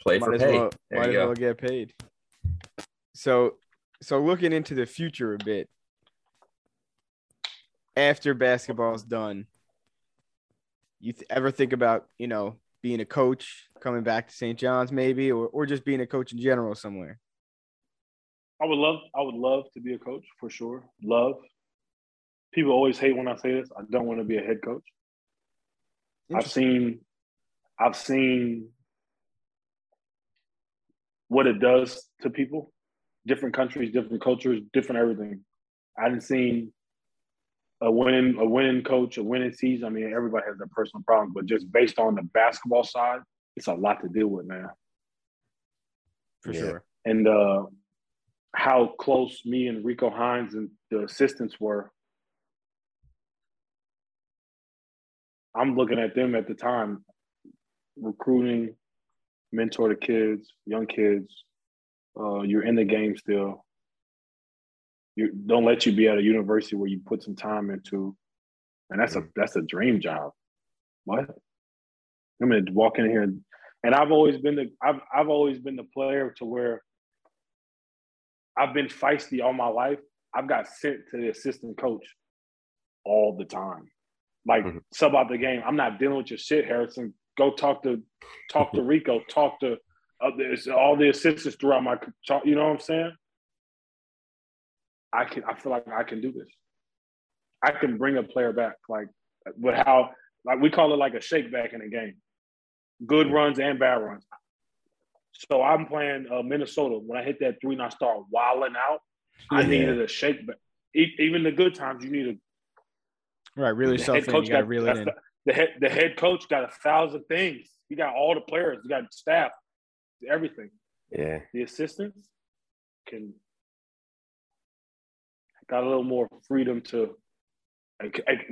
H: Play
B: might
H: for
B: as
H: pay.
B: well,
H: there
B: might
H: you
B: as
H: go.
B: well get paid. So, so looking into the future a bit, after basketball's done, you th- ever think about you know being a coach, coming back to St. John's maybe, or or just being a coach in general somewhere?
C: I would love. I would love to be a coach for sure. Love. People always hate when I say this. I don't want to be a head coach. I've seen, I've seen what it does to people, different countries, different cultures, different everything. I haven't seen a winning a winning coach, a winning season. I mean, everybody has their personal problems, but just based on the basketball side, it's a lot to deal with, man.
B: for
G: Yeah.
B: sure.
C: And uh, how close me and Rico Hines and the assistants were. I'm looking at them at the time, recruiting, mentor the kids, young kids. Uh, you're in the game still. You don't let you be at a university where you put some time into, and that's a that's a dream job. What? I'm gonna walk in here, and, and I've always been the I've I've always been the player to where I've been feisty all my life. I've got sent to the assistant coach all the time. Like
G: Mhm.
C: sub out the game. I'm not dealing with your shit, Harrison. Go talk to talk to Rico. Talk to uh, all the assistants throughout my talk. You know what I'm saying? I can. I feel like I can do this. I can bring a player back, like, but how? Like we call it like a shake back in the game. Good runs and bad runs. So I'm playing uh, Minnesota. When I hit that three and I start wilding out, I
G: Yeah.
C: needed a shake back. E- Even the good times, you need a
B: Right, really self
C: coach
B: You got to reel it in.
C: the, the head the head coach got a thousand things. He got all the players. He got staff, everything.
G: Yeah.
C: The assistants can got a little more freedom to. Like, like,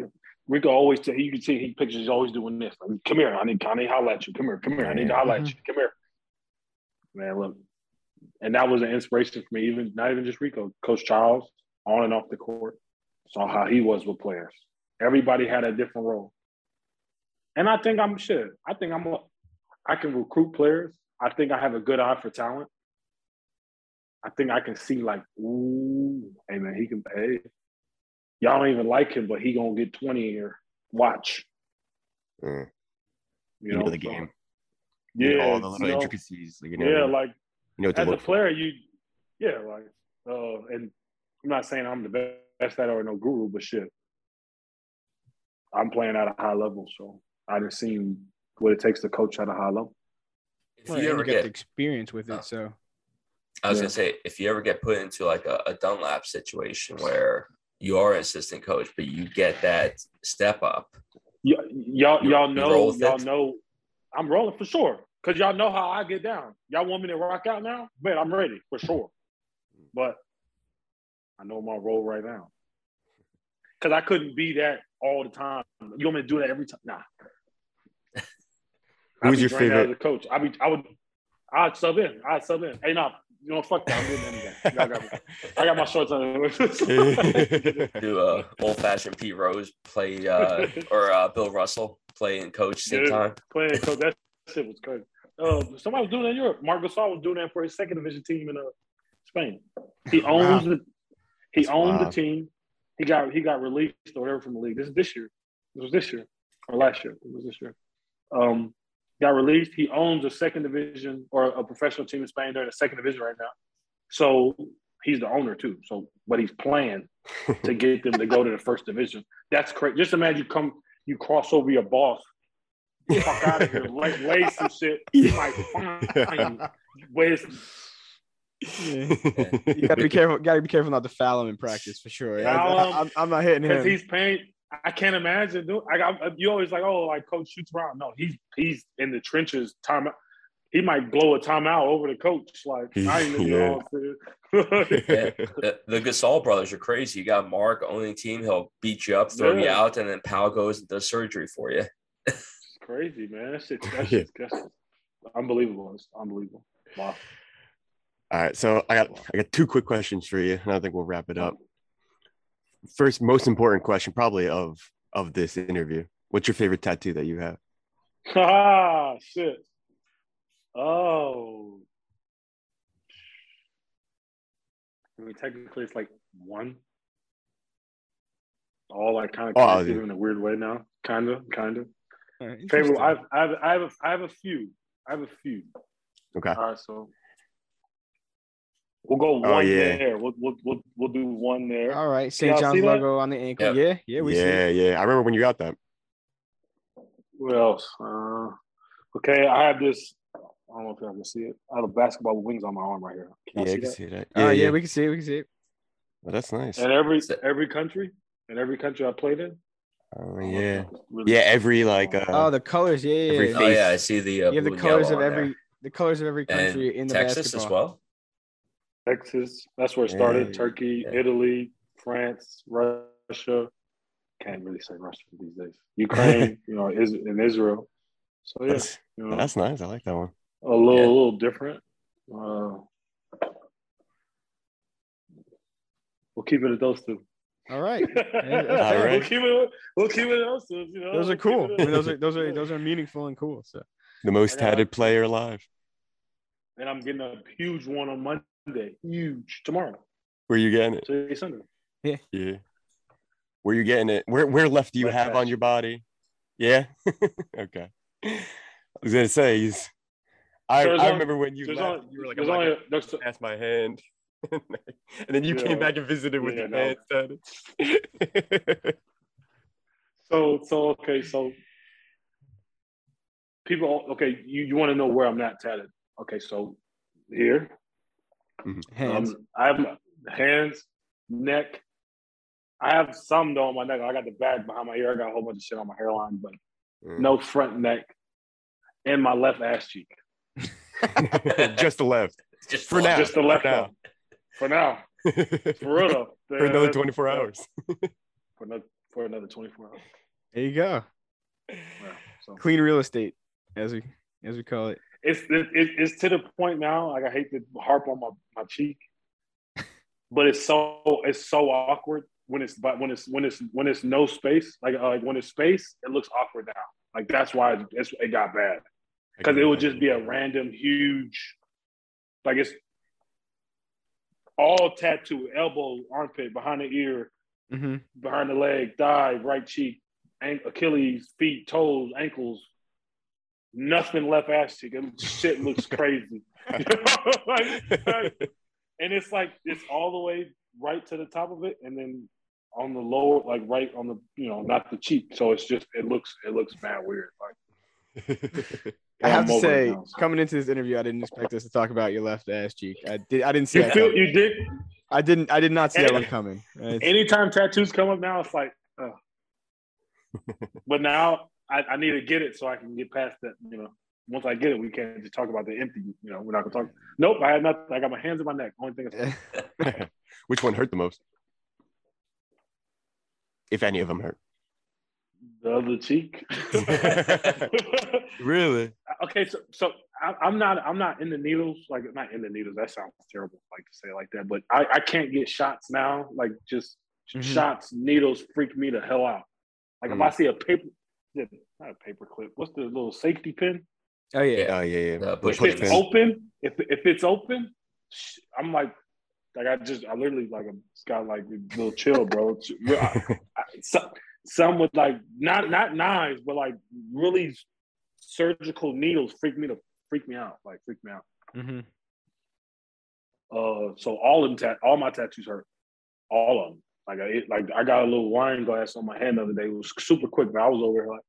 C: Rico always tell you can see he pictures he's always doing this. Like, come here, I need I need to holler at you. Come here, come here, I need to holler at mm-hmm. you. Come here. Man, look, and that was an inspiration for me. Even not even just Rico, Coach Charles, on and off the court, saw how he was with players. Everybody had a different role, and I think I'm shit. I think I'm. A, I can recruit players. I think I have a good eye for talent. I think I can see like, ooh, hey man, he can. Hey, y'all don't even like him, but he gonna get twenty here. Watch.
G: Mm.
C: You,
G: You know the
C: so-
G: game. You
C: Yeah,
G: know all the little
C: you know,
G: intricacies. Like, you know,
C: yeah, like you
G: know what to
C: as a
G: look for.
C: player, you, yeah, like, uh, and I'm not saying I'm the best, best at it or no guru, but shit, I'm playing at a high level, so I done seen what it takes to coach at a high level.
H: If
B: Well,
H: you ever
B: you get the
H: get,
B: experience with
H: Oh.
B: it, so
H: I was
C: Yeah.
H: gonna say, if you ever get put into like a, a Dunlap situation where you are an assistant coach, but you get that step up,
C: Y- y'all,
H: You-
C: y'all know, y'all
H: it?
C: know, I'm rolling for sure. Cause y'all know how I get down. Y'all want me to rock out now? Man, I'm ready for sure. But I know my role right now. Cause I couldn't be that all the time. You want me to do that every time? Nah.
G: Who's
C: I'd be
G: your
C: drained out
G: favorite-
C: As a coach, I be, I would, I'd sub in. I'd sub in. Hey, nah, you know, fuck that. I'm getting anything. Y'all got me. I got my shorts on.
H: do a old fashioned Pete Rose play uh, or uh, Bill Russell play and coach same
C: Yeah.
H: time.
C: playing coach. That shit was crazy. Uh, somebody was doing that in Europe. Marc Gasol was doing that for his second division team in uh, Spain. He owns the he
G: That's
C: owned the team. He got he got released or whatever from the league. This is this year. This was this year or last year. It was this year. Um, got released. He owns a second division or a professional team in Spain. They're in the second division right now. So he's the owner too. So but he's playing to get them to go to the first division. That's crazy. Just imagine you come, you cross over your boss, fuck out of here, lay, lay some shit. He might find you. Where's
B: you gotta be careful. Gotta be careful not to foul him in practice for sure.
C: Yeah,
B: I, am I'm not hitting
C: because
B: him.
C: he's paying. I can't imagine. Dude, I got uh, you always like, oh, like coach shoots around. No, he's he's in the trenches. Time he might blow a timeout over the coach. Like I ain't
G: Yeah.
C: all.
H: Yeah. The, the Gasol brothers are crazy. You got Marc owning the team; he'll beat you up, throw you out, and then Pau goes and does surgery for you.
C: It's crazy, man. That shit, that shit's that's unbelievable. It's unbelievable. Wow.
G: All right, so I got I got two quick questions for you, and I think we'll wrap it up. First, most important question, probably of of this interview. What's your favorite tattoo that you have?
C: Ah, shit. Oh. I mean, technically, it's like one. All like kind of
G: Oh,
C: connected
G: yeah.
C: in a weird way now. Kind of, kind of.
B: All right,
C: Favorite. I've, I have, I have, a, I have a few. I have a few.
G: Okay.
C: All right, so we'll go one
G: Oh, yeah.
C: there. We'll, we'll, we'll, we'll do one there.
B: All right, St. John's
C: see that?
B: logo on the ankle.
H: Yep.
B: Yeah, yeah, we see.
G: yeah,
B: it.
G: yeah. I remember when you got that.
C: What else? Uh, okay, I have this. I don't know if y'all can see it. I have a basketball with wings on my arm right here. Can
G: Yeah, I
C: see
G: can
C: that?
G: see that.
B: Oh yeah, we can see it. We can see it.
G: Well, that's nice.
C: And every every country, in every country I played in.
G: Oh
C: I don't know if
G: yeah,
C: really-
G: yeah. Every like uh,
B: oh, the colors. Yeah, yeah.
G: every.
H: Oh yeah, I see the uh,
B: You have the colors of every
H: there.
B: the colors of every country
H: and
B: in the
H: Texas
B: basketball.
H: as well.
C: Texas. That's where it started.
G: Yeah.
C: Turkey,
H: Yeah.
C: Italy, France, Russia. Can't really say Russia these days. Ukraine, you know, is in Israel. So yeah,
G: that's,
C: you know,
G: that's nice. I like that one.
C: a little,
H: Yeah.
C: a little different. Uh, we'll keep it at those two.
B: All right.
G: All
C: We'll keep it. We'll keep it at those two. You know,
B: Those are cool. I mean, those are
C: those
B: those are those are meaningful and cool. So
G: The most
C: I got-
G: tatted player alive.
C: And I'm getting a huge one on Monday. Huge tomorrow.
G: Where you getting it?
C: Today's Sunday.
G: Yeah. Yeah. Where you getting it? Where where left do you
C: Left
G: have on your body? Yeah. okay. I was gonna say he's. I,
C: There's
G: I
C: only-
G: remember when you left.
C: only,
G: you were like, I'm not
C: only,
G: gonna
C: there's,
G: pass my hand, and then you
C: Yeah.
G: came back and visited with
C: Yeah,
G: your
C: no.
G: hand tatted.
C: So so okay, so people okay, you, you want to know where I'm not tatted. Okay, so here.
B: Hands.
C: Um, I have hands, neck. I have some though on my neck. I got the bag behind my ear. I got a whole bunch of shit on my hairline, but
G: Mm.
C: no front neck and my left ass cheek.
G: Just the left
H: Just
G: for now.
C: Just the left
G: now.
C: For now. For real though.
G: for another 24
C: yeah.
G: hours.
C: For another for another 24 hours.
B: There you go.
C: Yeah, so.
B: Clean real estate, as we as we call it.
C: It's it, it, it's to the point now. Like I hate to harp on my, my cheek, but it's so it's so awkward when it's but when it's when it's when it's no space. Like uh, like when it's space, it looks awkward now. Like that's why it, it's, it got bad because it would just be a random huge, like it's all tattoo, elbow, armpit, behind the ear,
B: Mm-hmm.
C: behind the leg, thigh, right cheek, Achilles, feet, toes, ankles. Nothing left ass cheek. And shit looks crazy. Like- like- and it's like it's all the way right to the top of it, and then on the lower, like right on the, you know, not the cheek. So it's just it looks it looks mad weird. Like
B: I have
C: I'm
B: to say,
C: now, so.
B: coming into this interview, I didn't expect us to talk about your left ass cheek. I did. I didn't see
C: you
B: that.
C: feel you did
B: I didn't. I did not see that one coming. It's-
C: anytime tattoos come up now, it's like, uh. but now I, I need to get it so I can get past that. You know, once I get it, we can't just talk about the empty. You know, we're not gonna talk. Nope, I had nothing. I got my hands in my neck. Only thing
G: Which one hurt the most? If any of them hurt.
C: the other cheek.
G: Really?
C: okay, so so I, I'm not I'm not in the needles. Like not in the needles. That sounds terrible. Like to say like that, but I I can't get shots now. Like just
B: Mhm.
C: shots, needles freak me the hell out. Like if I see a paper, not a paper clip. What's the little safety pin?
B: oh yeah.
G: Oh yeah, yeah.
H: The
G: The
H: push
C: if
G: push
C: it's
G: pin.
C: open, if if it's open, I'm like, like I just I literally like I'm got like a little chill, bro. I- I- some, some with like not not knives, but like really surgical needles freak me to freak me out, like freak me out.
B: Mm-hmm.
C: Uh, so all of them, tat- all my tattoos hurt, all of them. Like I like I got a little wine glass on my hand the other day. It was super quick, but I was over here like.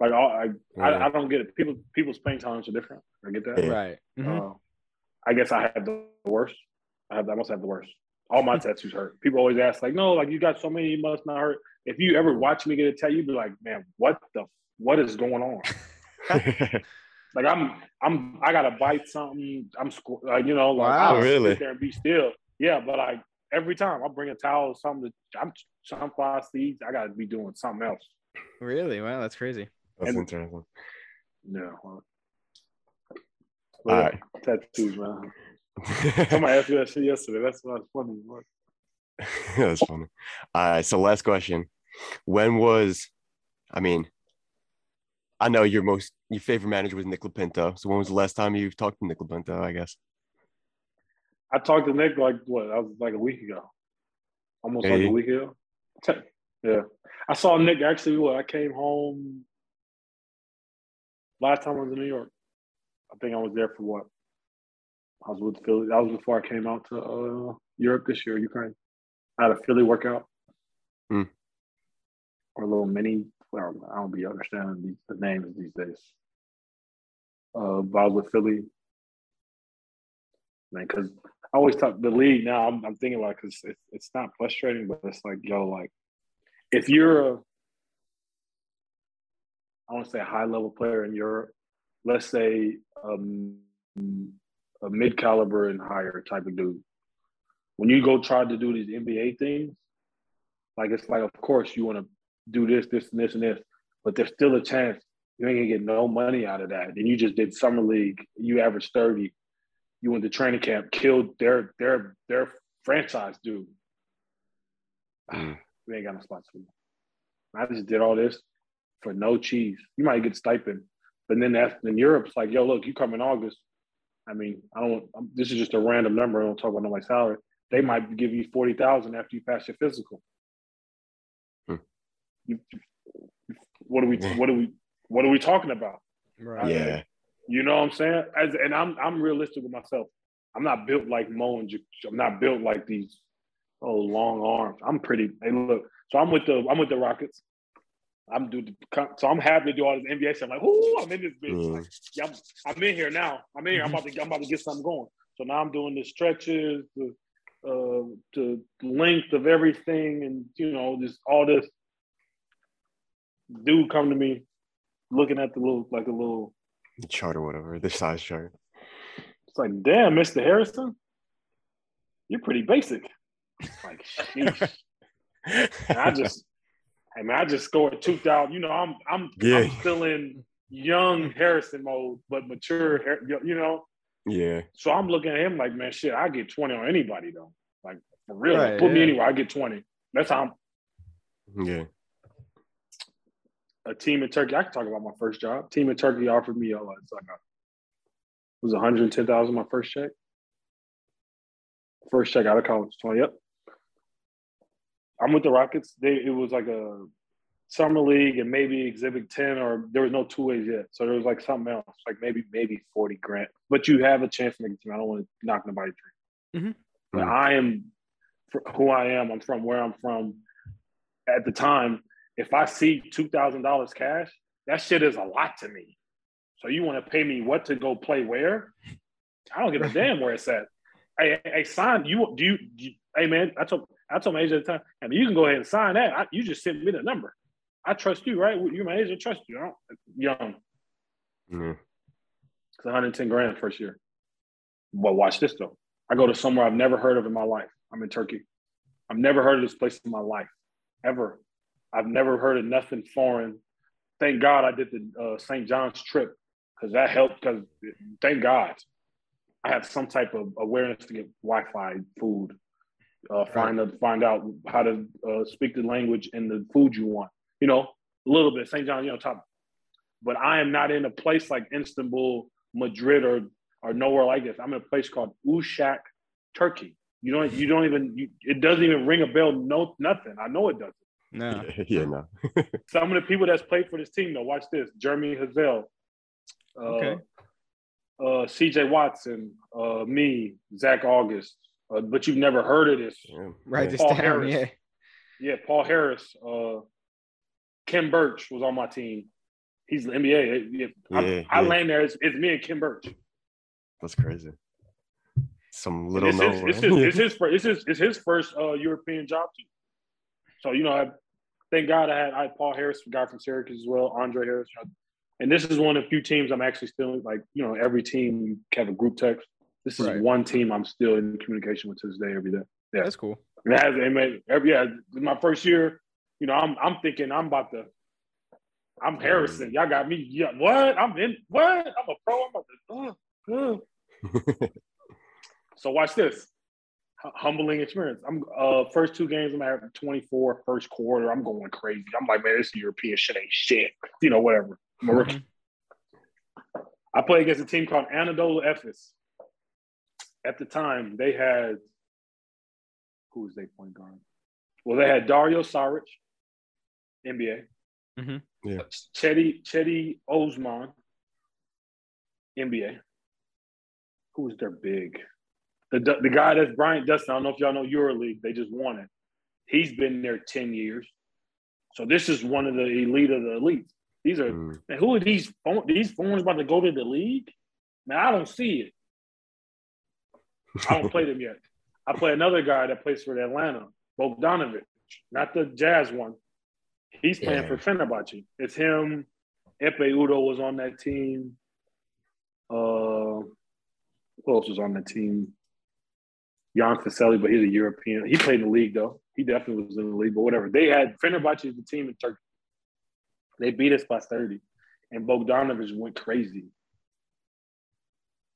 C: Like all, I, I, I don't get it. People, people's pain tolerance are different. I get that.
G: Yeah.
B: Right. Mhm.
C: Uh, I guess I had the worst. I have I must have the worst. All my tattoos hurt. People always ask, like, no, like you got so many, you must not hurt. If you ever watch me get a tattoo, you'd be like, man, what the what is going on? Like I'm I'm I gotta bite something. I'm squ- like, you know, like
B: Wow,
C: I'll
G: really?
C: sit there and be still. Yeah, but like every time I'll bring a towel or something to I'm sunflower seeds, I gotta be doing something else.
B: Really? Wow, that's crazy.
G: That's
C: And-
G: interesting.
C: Yeah. Well,
G: All right.
C: Tattoos, man. Somebody asked me that shit yesterday. That's what's funny. What?
G: That's funny. All right. So last question. When was I mean, I know your most your favorite manager was Nick Lapinto. So when was the last time you talked to Nick Lapinto, I guess?
C: I talked to Nick like what? That was like a week ago, almost like a week ago. Yeah, I saw Nick actually. What I came home last time I was in New York. I think I was there for what? I was with Philly. That was before I came out to uh, Europe this year, Ukraine. I had a Philly workout
G: Hmm.
C: or a little mini. Well, I don't be understanding these, the names these days. Uh, but I was with Philly man. Because I always talk the league now. I'm, I'm thinking about because it's it's not frustrating, but it's like yo, like if you're a I want to say a high level player in Europe, let's say um, a mid caliber and higher type of dude. When you go try to do these NBA things, like it's like, of course, you want to do this, this, and this, and this, but there's still a chance you ain't gonna get no money out of that. And you just did summer league, you averaged 30, you went to training camp, killed their their their franchise dude.
G: Mm.
C: we ain't got no spots for you. I just did all this for no cheese. You might get stipend, but then that's in Europe. It's like, yo, look, you come in August. I mean, I don't. I'm, this is just a random number. I don't talk about no my salary. They might give you forty thousand after you pass your physical.
G: Hmm.
C: You, what are we? What are we? What are we talking about?
B: Right.
G: Yeah.
C: You know what I'm saying? As, and I'm I'm realistic with myself. I'm not built like Mo and I'm not built like these oh long arms. I'm pretty. Hey, look. So I'm with the I'm with the Rockets. I'm do the so I'm happy to do all this NBA stuff. I'm like, ooh, I'm in this bitch.
G: Mm.
C: Like, yeah, I'm, I'm in here now. I'm in here. I'm about to I'm about to get something going. So now I'm doing the stretches, the uh, the length of everything, and you know, just all this. Dude, come to me, looking at the little like a little
G: chart or whatever, the size chart.
C: It's like, damn, Mr. Harrison, you're pretty basic. Like, sheesh. I just, I mean, I just scored two thousand. You know, I'm, I'm,
G: Yeah.
C: I'm still in young Harrison mode, but mature. You know,
G: Yeah.
C: so I'm looking at him like, man, shit, I get 20 on anybody though. Like for real,
B: Right,
C: put me anywhere, I get 20. That's how I'm
G: Yeah.
C: A team in Turkey. I can talk about my first job. Team in Turkey offered me uh, it's like a, it was 110,000 my first check. First check out of college, 20. Yep. I'm with the Rockets. They it was like a summer league and maybe exhibit 10 or there was no two ways yet. So there was like something else, like maybe maybe 40 grand. But you have a chance to make a team. I don't want to knock nobody's dream.
B: Mhm.
C: But. I am who I am. I'm from where I'm from. At the time, if I see two thousand dollars cash, that shit is a lot to me. So you want to pay me what to go play where? I don't give a damn where it's at. Hey, hey, sign you do you, do you- hey man, I told I told my agent at the time, I mean, you can go ahead and sign that. I, you just send me the number. I trust you, right? You're my agent, I trust you. I don't, young.
G: Yeah.
C: It's 110 grand first year. But watch this though. I go to somewhere I've never heard of in my life. I'm in Turkey. I've never heard of this place in my life, ever. I've never heard of nothing foreign. Thank God I did the uh, St. John's trip because that helped. Because thank God I have some type of awareness to get Wi-Fi, food, uh, find out find out how to uh, speak the language and the food you want. You know, a little bit. St. John, you know, top. But I am not in a place like Istanbul, Madrid, or or nowhere like this. I'm in a place called Uşak, Turkey. You don't you don't even you, it doesn't even ring a bell. No, nothing. I know it doesn't.
B: No.
G: Yeah. No.
C: Some of the people that's played for this team, though, watch this: Jeremy Hazell, uh,
B: Okay.
C: uh, C.J. Watson, uh, me, Zach Auguste. Uh, but you've never heard of this.
G: Yeah.
B: Write
G: Yeah.
B: this
C: Paul
B: down.
C: Harris.
B: Yeah.
C: Yeah, Paul Harris, uh, Khem Birch was on my team. He's the NBA. Yeah, I,
G: Yeah,
C: I
G: yeah.
C: land there. It's, it's me and Khem Birch.
G: That's crazy. Some little
C: It's
G: known.
C: his, it's, his, it's his first. It's his, it's his first uh, European job too. So you know, I, thank God I had I had Paul Harris, a guy from Syracuse as well, Andre Harris, you know. and this is one of the few teams I'm actually still like. You know, every team have a group text. This is
B: Right.
C: one team I'm still in communication with to this day, every day. Yeah.
B: That's cool.
C: And it has, and man, every yeah, my first year, you know, I'm I'm thinking I'm about to. I'm Harrison. Y'all got me. Yeah, what? I'm in. What? I'm a pro. I'm about to. Uh, uh. So watch this. H- humbling experience. I'm uh first two games I'm at 24, first quarter. I'm going crazy. I'm like, man, this European shit ain't shit. You know, whatever. I'm a rookie. I played against a team called Anadolu Efes. At the time, they had who was they point guard? Well, they had Dario Saric, NBA.
B: Mhm.
G: Yeah.
C: Cedi Cedi Osman, NBA. Who was their big? The the guy that's Bryant Dunston. I don't know if y'all know EuroLeague. They just won it. He's been there ten years. So this is one of the elite of the elites. These are
G: Mm.
C: man, who are these phone, these phones about to go to the league? Man, I don't see it. I don't play them yet. I play another guy that plays for Atlanta, Bogdanovich, not the Jazz one. He's playing
G: Yeah.
C: for Fenerbahce. It's him. Ekpe Udoh was on that team. Uh, who else was on that team? Jan Vesely, but he's a European. He played in the league though. He definitely was in the league, but whatever. They had Fenerbahce is the team in Turkey. They beat us by 30. And Bogdanovich went crazy.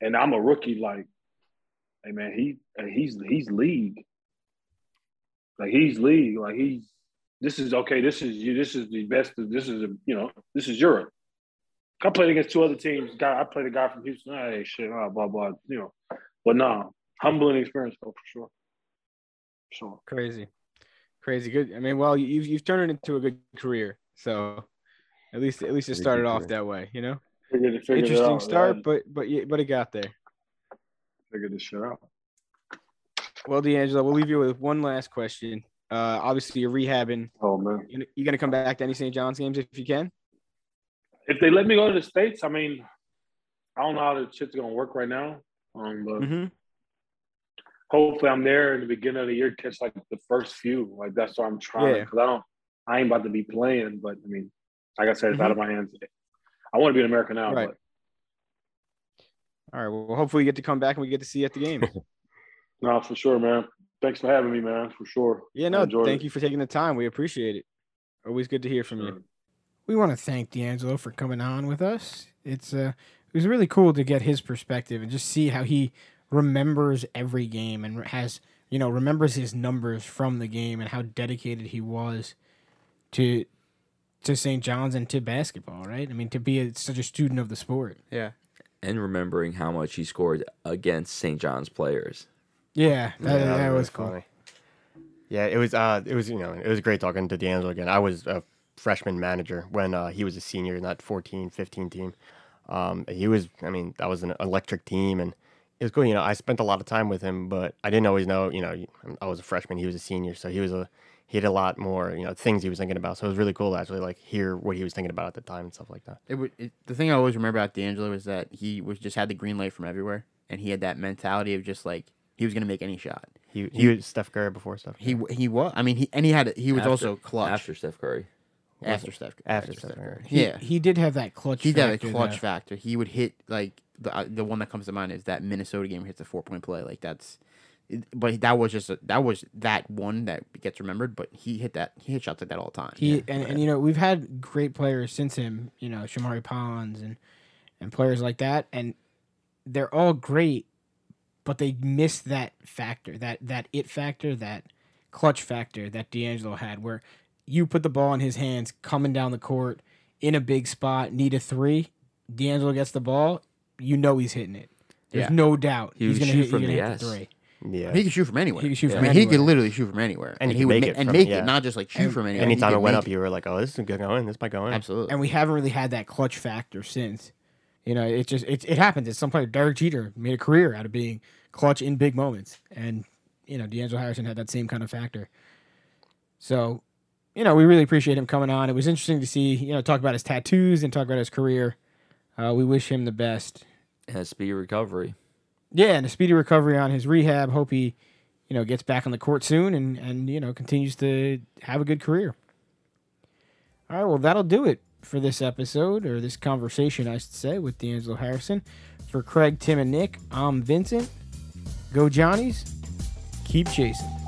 C: And I'm a rookie, like, hey man, he he's he's league. Like he's league. Like he's this is okay, this is you this is the best this is a, you know, this is Europe. I played against two other teams. Guy I played a guy from Houston. Hey shit, ah, blah blah, you know. But no, humbling experience though for sure. Sure.
B: Crazy. Crazy good. I mean, well, you've you've turned it into a good career. So at least at least it started off that way, you know?
C: Figured it, figured it
B: Interesting
C: out.
B: start,
C: I
B: but but yeah, but it got there.
C: figured this shit out.
B: Well, D'Angelo, we'll leave you with one last question. Uh, obviously, you're rehabbing.
C: Oh man.
B: You you gonna come back to any St. John's games if you can?
C: If they let me go to the States, I mean, I don't know how the shit's gonna work right now. Um, but
B: Mm-hmm.
C: Hopefully I'm there in the beginning of the year, catch like the first few. Like that's what I'm trying.
B: Yeah.
C: Because I don't, I ain't about to be playing. But I mean, like I said, it's out
B: Mhm.
C: of my hands. I want to be in America now.
B: Right.
C: But
B: All right. Well, hopefully you get to come back and we get to see you at the game.
C: no, for sure, man. Thanks for having me, man. For sure.
B: Yeah, no, thank
C: it.
B: you for taking the time. We appreciate it. Always good to hear from you. We want to thank D'Angelo for coming on with us. It's uh, it was really cool to get his perspective and just see how he remembers every game and has you know remembers his numbers from the game and how dedicated he was to to St. John's and to basketball. Right? I mean, to be a, such a student of the sport.
D: Yeah.
E: And remembering how much he scored against St. John's players.
B: Yeah, that,
G: Yeah,
B: that
G: really
B: was cool.
G: funny. Yeah, it was. Uh, it was. You know, it was great talking to D'Angelo again. I was a freshman manager when uh, he was a senior in that 14, 15 team. Um, he was. I mean, that was an electric team, and it was cool. You know, I spent a lot of time with him, but I didn't always know. You know, I was a freshman. He was a senior, so he was a. He had a lot more, you know, things he was thinking about. So it was really cool to actually like hear what he was thinking about at the time and stuff like that.
D: It, would, it the thing I always remember about D'Angelo was that he was just had the green light from everywhere, and he had that mentality of just like he was gonna make any shot.
G: He he was Steph Curry before Steph.
D: He
G: Curry.
D: he was. I mean, he and he had he was
E: After-
D: also clutch
E: After Steph Curry.
D: after Steph.
G: after Steph Curry.
B: He,
D: Yeah.
B: he did have that clutch. Factor.
D: He had a clutch
B: that-
D: factor. He would hit like the uh, the one that comes to mind is that Minnesota game hits a four point play. Like that's, but that was just a, that was that one that gets remembered. But he hit that he hit shots like that all the time.
B: He and, and you know we've had great players since him. You know Shamorie Ponds and and players like that, and they're all great, but they miss that factor, that that it factor, that clutch factor that D'Angelo had, where you put the ball in his hands, coming down the court in a big spot, need a three. D'Angelo gets the ball, you know he's hitting it. There's
D: Yeah.
B: no doubt
E: He
B: he's
E: would
B: gonna
E: shoot
B: hit, he's
E: from
B: gonna
E: the
B: hit
E: S.
B: the three.
G: Yeah.
D: He could shoot from anywhere.
B: He could shoot
D: I
B: from
D: mean, he could
B: anywhere.
D: literally shoot from anywhere,
G: And he
D: he
G: could
D: would
G: make
D: ma-
G: it
D: and
G: from-
D: make
G: yeah.
D: it, not just like shoot
B: And-
D: from anywhere.
G: Anytime
D: he
G: it went
D: make
G: up, you were like, "Oh, this is going. This might go in."
D: absolutely.
B: and we haven't really had that clutch factor since. You know, it just it, it happens. It's some player. Derek Jeter made a career out of being clutch in big moments, and you know, D'Angelo Harrison had that same kind of factor. So, you know, we really appreciate him coming on. It was interesting to see you know talk about his tattoos and talk about his career. Uh, we wish him the best.
E: And a speedy recovery.
B: Yeah, and a speedy recovery on his rehab. Hope he, you know, gets back on the court soon and and you know continues to have a good career. All right, well that'll do it for this episode or this conversation, I should say, with D'Angelo Harrison. For Craig, Tim, and Nick, I'm Vincent. Go Johnnies. Keep chasing.